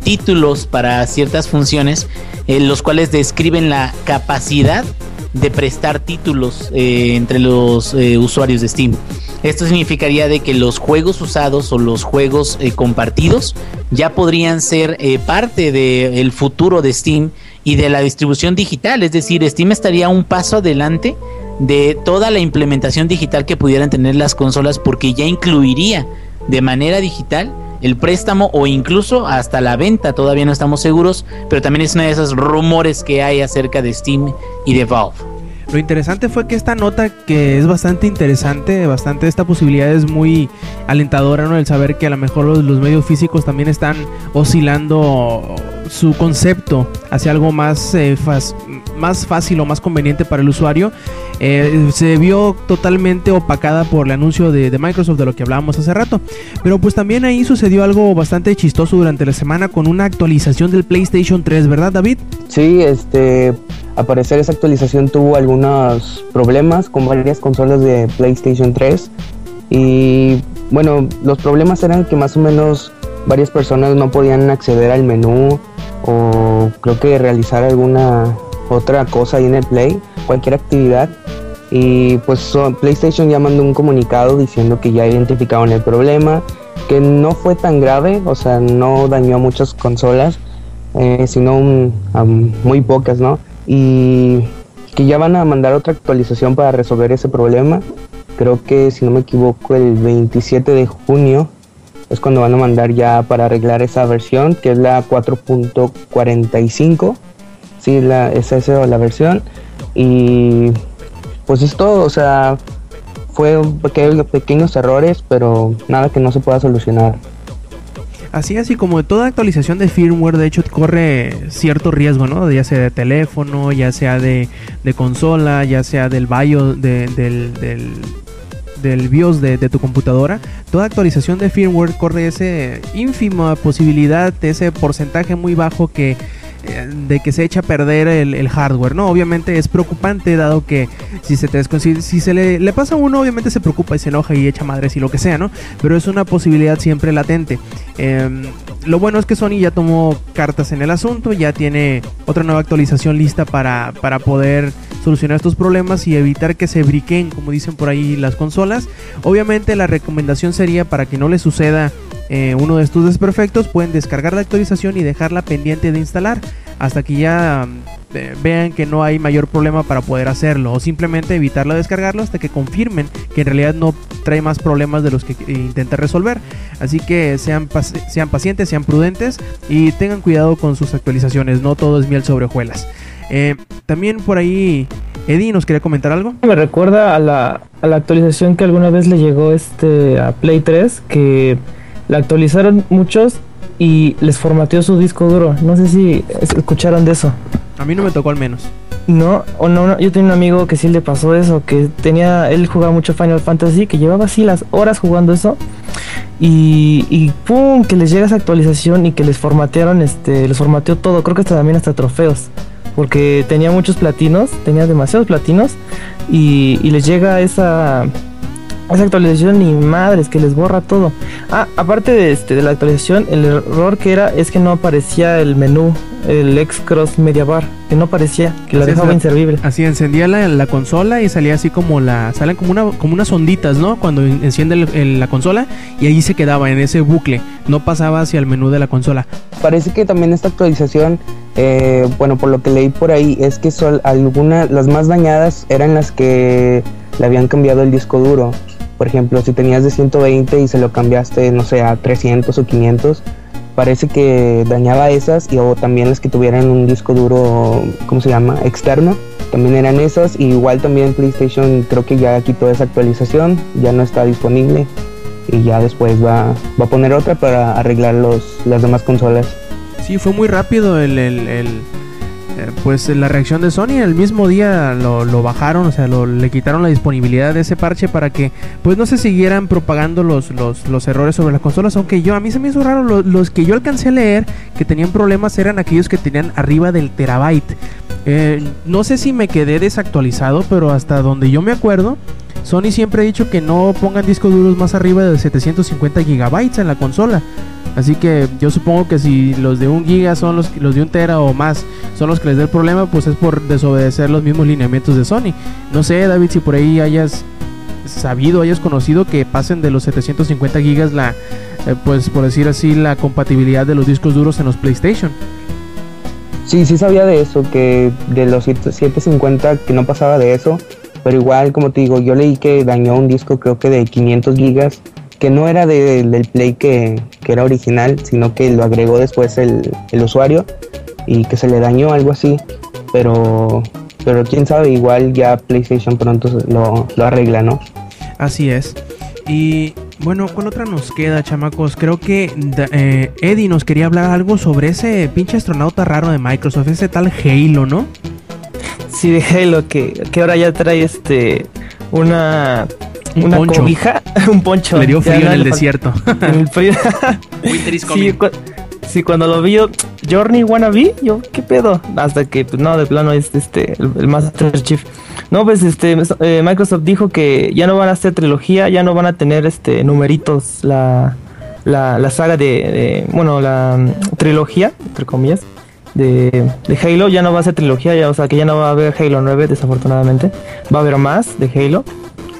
títulos para ciertas funciones, en los cuales describen la capacidad de prestar títulos eh, entre los usuarios de Steam. Esto significaría de que los juegos usados o los juegos compartidos ya podrían ser parte del futuro de Steam y de la distribución digital, es decir, Steam estaría un paso adelante de toda la implementación digital que pudieran tener las consolas porque ya incluiría de manera digital el préstamo o incluso hasta la venta, todavía no estamos seguros, pero también es uno de esos rumores que hay acerca de Steam y de Valve. Lo interesante fue que esta nota, que es bastante interesante, bastante esta posibilidad es muy alentadora, ¿no? El saber que a lo mejor los, medios físicos también están oscilando su concepto hacia algo más, eh, más fácil o más conveniente para el usuario, eh, se vio totalmente opacada por el anuncio de, Microsoft de lo que hablábamos hace rato. Pero pues también ahí sucedió algo bastante chistoso durante la semana con una actualización del PlayStation 3, ¿verdad David? Sí, este, a parecer esa actualización tuvo algunos problemas con varias consolas de PlayStation 3 y bueno, los problemas eran que más o menos varias personas no podían acceder al menú o creo que realizar alguna otra cosa ahí en el Play, cualquier actividad. Y pues PlayStation ya mandó un comunicado diciendo que ya identificaron el problema, que no fue tan grave, o sea, no dañó a muchas consolas, eh, sino a muy pocas, ¿no? Y que ya van a mandar otra actualización para resolver ese problema. Creo que, si no me equivoco, el 27 de junio es cuando van a mandar ya para arreglar esa versión, que es la 4.45. Sí, la, es esa la versión. Y pues es todo, o sea, fue pequeños errores, pero nada que no se pueda solucionar. Así así como toda actualización de firmware, de hecho, corre cierto riesgo, ¿no? Ya sea de teléfono, ya sea de, consola, ya sea del BIOS, del, del BIOS de, tu computadora, toda actualización de firmware corre esa ínfima posibilidad, ese porcentaje muy bajo que de que se echa a perder el, hardware, ¿no? Obviamente es preocupante dado que si se te si, se le, pasa a uno, obviamente se preocupa y se enoja y echa madres y lo que sea, ¿no? Pero es una posibilidad siempre latente. Em, lo bueno es que Sony ya tomó cartas en el asunto, ya tiene otra nueva actualización lista para, para poder solucionar estos problemas y evitar que se briquen, como dicen por ahí, las consolas. Obviamente la recomendación sería para que no le suceda eh, uno de estos desperfectos, pueden descargar la actualización y dejarla pendiente de instalar hasta que ya mm, vean que no hay mayor problema para poder hacerlo o simplemente evitarlo descargarlo hasta que confirmen que en realidad no trae más problemas de los que intenta resolver. Así que sean, sean pacientes, sean prudentes y tengan cuidado con sus actualizaciones, no todo es miel sobre hojuelas. Eh, también por ahí Eddie nos quería comentar algo. Me recuerda a la, a la actualización que alguna vez le llegó este a Play 3 que la actualizaron muchos y les formateó su disco duro. No sé si escucharon de eso. A mí no me tocó al menos. No, o no, yo tenía un amigo que sí le pasó eso, que tenía, él jugaba mucho Final Fantasy, que llevaba así las horas jugando eso, y, y pum, que les llega esa actualización y que les formatearon, este, les formateó todo, creo que hasta también hasta trofeos, porque tenía muchos platinos, tenía demasiados platinos, y, y les llega esa, esa actualización ni madres que les borra todo. Ah, aparte de este de la actualización, el error que era es que no aparecía el menú, el X-Cross Media Bar, que no aparecía, que la dejaba inservible. Así encendía la, consola y salía así como la salen como una como unas onditas, ¿no? Cuando enciende la consola y ahí se quedaba en ese bucle, no pasaba hacia el menú de la consola. Parece que también esta actualización eh, bueno, por lo que leí por ahí es que son algunas las más dañadas eran las que le habían cambiado el disco duro por ejemplo, si tenías de 120 y se lo cambiaste, no sé, a 300 o 500, parece que dañaba esas y o también las que tuvieran un disco duro, ¿cómo se llama? Externo. También eran esas. Y igual también PlayStation creo que ya quitó esa actualización, ya no está disponible. y ya después va, va a poner otra para arreglar los, las demás consolas. Sí, fue muy rápido el, eh, pues la reacción de Sony. El mismo día lo, bajaron, o sea, le quitaron la disponibilidad de ese parche para que pues no se siguieran propagando los, los, los errores sobre las consolas. Aunque yo, a mí se me hizo raro, lo- los que yo alcancé a leer que tenían problemas eran aquellos que tenían arriba del terabyte. Eh, no sé si me quedé desactualizado, pero hasta donde yo me acuerdo, Sony siempre ha dicho que no pongan discos duros más arriba de 750 gigabytes en la consola. Así que yo supongo que si los de un giga son los, de un tera o más son los que les dé el problema, pues es por desobedecer los mismos lineamientos de Sony. No sé, David, si por ahí hayas sabido, hayas conocido que pasen de los 750 gigas la, eh, pues por decir así, la compatibilidad de los discos duros en los PlayStation. Sí, sí sabía de eso, que de los 7- 750 que no pasaba de eso, pero igual como te digo, yo leí que dañó un disco creo que de 500 gigas, que no era de- del Play que, que era original, sino que lo agregó después el, el usuario y que se le dañó algo así, pero, pero quién sabe, igual ya PlayStation pronto lo, lo arregla, ¿no? Así es. Y bueno, ¿cuál otra nos queda, chamacos? Creo que eh, Eddie nos quería hablar algo sobre ese pinche astronauta raro de Microsoft, ese tal Halo, ¿no? Sí, de Halo, que, que ahora ya trae este una, Un una poncho. cobija, un poncho. Le dio Ya frío no en el desierto. en el frío. Winter is sí, cu- sí, cuando lo vi yo, Journey Wannabe, yo, ¿qué pedo? Hasta que, pues no, de plano es este, el, el Master Chief. No, pues este, eh, Microsoft dijo que ya no van a hacer trilogía, ya no van a tener este numeritos la, la, la saga de, de- bueno, la mm, trilogía, entre comillas, de, de Halo, ya no va a ser trilogía, ya, o sea que ya no va a haber Halo 9, desafortunadamente. Va a haber más de Halo.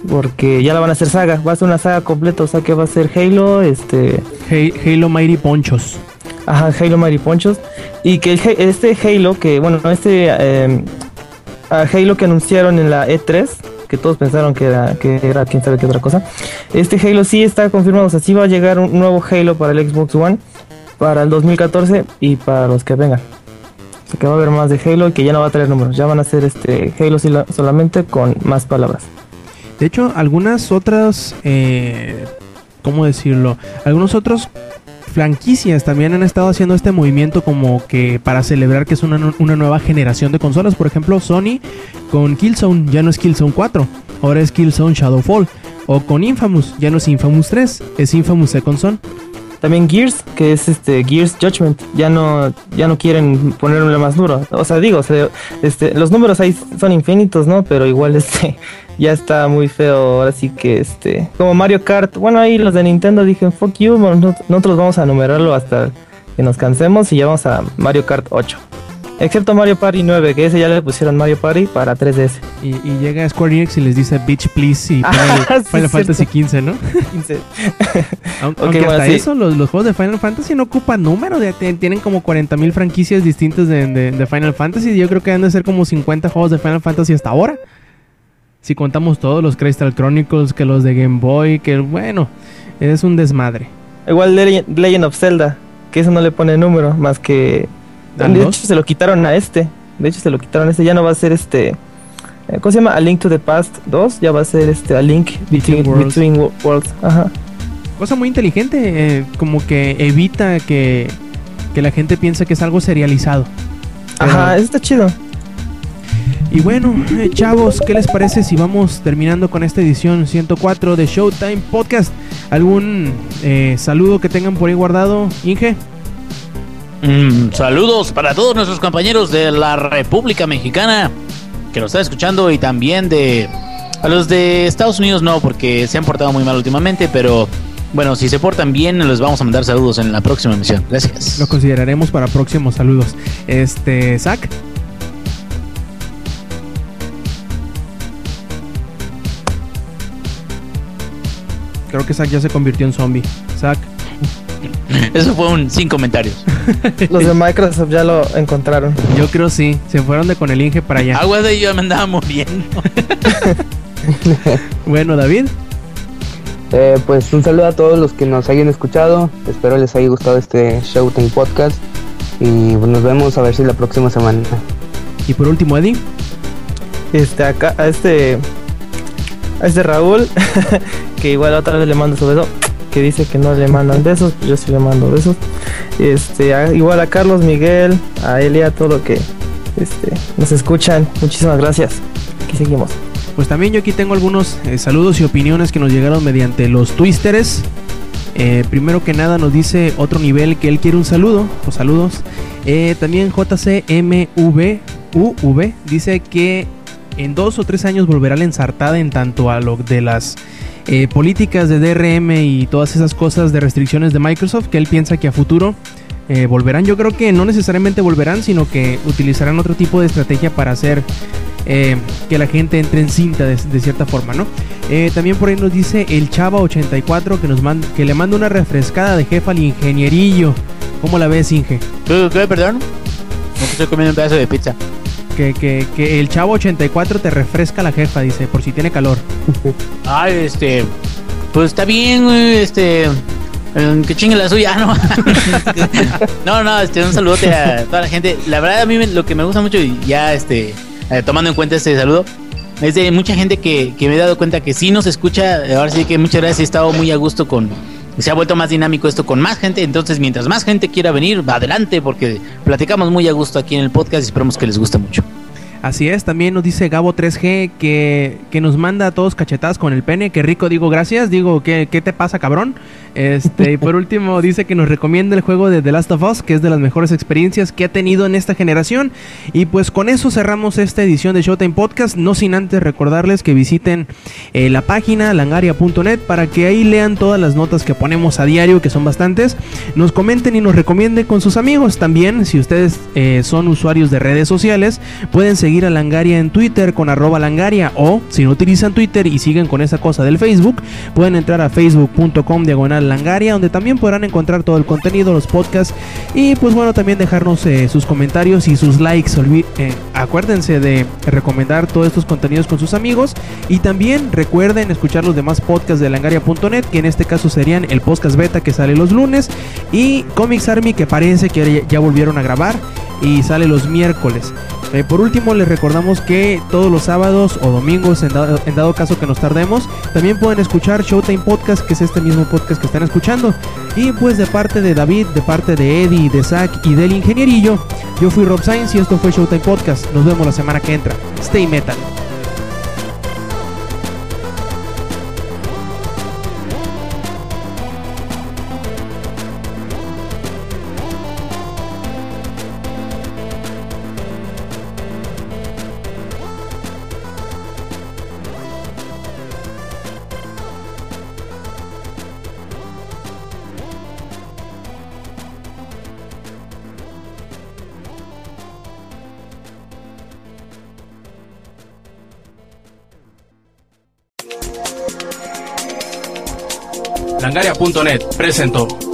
Porque ya la van a hacer saga, va a ser una saga completa, o sea que va a ser Halo, este, Ha- Halo Mighty Ponchos. Ajá, Halo Mariponchos. Y que el este Halo, que bueno, este eh, a Halo que anunciaron en la E3, que todos pensaron que era, que era quién sabe qué otra cosa. Este Halo sí está confirmado, o sea, sí va a llegar un nuevo Halo para el Xbox One para el 2014 y para los que vengan. O sea que va a haber más de Halo y que ya no va a traer números, ya van a ser este Halo solamente con más palabras. De hecho, algunas otras, eh, ¿cómo decirlo? Algunos otros franquicias también han estado haciendo este movimiento como que para celebrar que es una, nu- una nueva generación de consolas. Por ejemplo, Sony con Killzone ya no es Killzone 4, ahora es Killzone Shadowfall. O con Infamous, ya no es Infamous 3, es Infamous Second Son. También Gears, que es este Gears Judgment, ya no ya no quieren ponerle más duro. O sea, digo, este los números ahí son infinitos, ¿no? Pero igual este ya está muy feo. Ahora sí que este como Mario Kart, bueno, ahí los de Nintendo dije, "Fuck you, bueno, no- nosotros vamos a numerarlo hasta que nos cansemos y ya vamos a Mario Kart 8." Excepto Mario Party 9, que ese ya le pusieron Mario Party para 3DS. Y, y llega Square Enix y les dice Bitch Please y sí, Final Fantasy XV, ¿no? 15. Aunque, Ok, aunque bueno, hasta sí. eso, los, los juegos de Final Fantasy no ocupan número. de- tienen como 40.000 franquicias distintas de, de- de Final Fantasy. y Yo creo que han de ser como 50 juegos de Final Fantasy hasta ahora. Si contamos todos los Crystal Chronicles, que los de Game Boy, que bueno, es un desmadre. Igual Legend Legend of Zelda, que eso no le pone número, más que... ¿Al De dos? hecho se lo quitaron a este. De hecho se lo quitaron a este, ya no va a ser este... eh, ¿Cómo se llama? A Link to the Past 2, ya va a ser este A Link Between Worlds. Between Wo- Worlds. Ajá. Cosa muy inteligente, eh, como que evita que, que la gente piense que es algo serializado. Ajá, eso está chido. Y bueno, eh, chavos, ¿qué les parece si vamos terminando con esta edición 104 de Showtime Podcast? ¿Algún eh, saludo que tengan por ahí guardado, Inge? Mm, saludos para todos nuestros compañeros de la República Mexicana que nos están escuchando y también de a los de Estados Unidos no porque se han portado muy mal últimamente, pero bueno, si se portan bien les vamos a mandar saludos en la próxima emisión. Gracias. Lo consideraremos para próximos saludos. Este, Zach. Creo que Zack ya se convirtió en zombie. Zack. Eso fue un sin comentarios. Los de Microsoft ya lo encontraron. Yo creo sí. Se fueron de con el Inge para allá. Agua de yo me andaba muriendo. Bueno, David. Eh, pues un saludo a todos los que nos hayan escuchado. Espero les haya gustado este Showtime Podcast. Y pues, nos vemos a ver si la próxima semana. Y por último, Eddie. Este acá, a este. A este Raúl, que igual otra vez le mando su beso. que dice que no le mandan besos, yo sí le mando besos. Este, igual a Carlos, Miguel, a Elia, todo lo que este, nos escuchan. Muchísimas gracias. Aquí seguimos. Pues también yo aquí tengo algunos eh, saludos y opiniones que nos llegaron mediante los twisteres. Eh, primero que nada nos dice otro nivel que él quiere un saludo, o saludos. Eh, también JCMVUV dice que en dos o tres años volverá la ensartada en tanto a lo de las eh, políticas de DRM y todas esas cosas de restricciones de Microsoft que él piensa que a futuro eh, volverán. Yo creo que no necesariamente volverán, sino que utilizarán otro tipo de estrategia para hacer eh, que la gente entre en cinta de, cierta forma, ¿no? También por ahí nos dice el Chava84 que, nos manda, que le manda una refrescada de jefa al ingenierillo. ¿Cómo la ves, Inge? ¿Qué, qué, perdón? No estoy comiendo un pedazo de pizza. Que, que, que el Chavo84 te refresca la jefa, dice, por si tiene calor. Ay, este. Pues está bien, este. eh, Que chingue la suya, ¿no? no, no, este, un saludote a toda la gente. La verdad, a mí lo que me gusta mucho, y ya este, eh, tomando en cuenta este saludo, es de mucha gente que, que me he dado cuenta que sí nos escucha. Ahora sí que muchas gracias, he estado muy a gusto con. Se ha vuelto más dinámico esto con más gente. Entonces, mientras más gente quiera venir, adelante, porque platicamos muy a gusto aquí en el podcast y esperamos que les guste mucho. Así es, también nos dice Gabo 3G que, que nos manda a todos cachetadas con el pene. Que rico, digo gracias. Digo, ¿qué, qué te pasa, cabrón? Este, y por último, dice que nos recomienda el juego de The Last of Us, que es de las mejores experiencias que ha tenido en esta generación. Y pues con eso cerramos esta edición de Showtime Podcast. No sin antes recordarles que visiten eh, la página langaria.net para que ahí lean todas las notas que ponemos a diario, que son bastantes. Nos comenten y nos recomienden con sus amigos. También, si ustedes eh, son usuarios de redes sociales, pueden seguir a Langaria en Twitter con arroba langaria o si no utilizan Twitter y siguen con esa cosa del Facebook, pueden entrar a facebook.com diagonal langaria donde también podrán encontrar todo el contenido, los podcasts y pues bueno también dejarnos eh, sus comentarios y sus likes. Eh, acuérdense de recomendar todos estos contenidos con sus amigos y también recuerden escuchar los demás podcasts de langaria.net que en este caso serían el podcast beta que sale los lunes y Comics Army que parece que ya volvieron a grabar y sale los miércoles. Eh, por último, les recordamos que todos los sábados o domingos, en dado, en dado caso que nos tardemos, también pueden escuchar Showtime Podcast, que es este mismo podcast que están escuchando. Y pues de parte de David, de parte de Eddie, de Zach y del ingenierillo, yo fui Rob Sainz y esto fue Showtime Podcast. Nos vemos la semana que entra. Stay metal. Langaria.net presentó.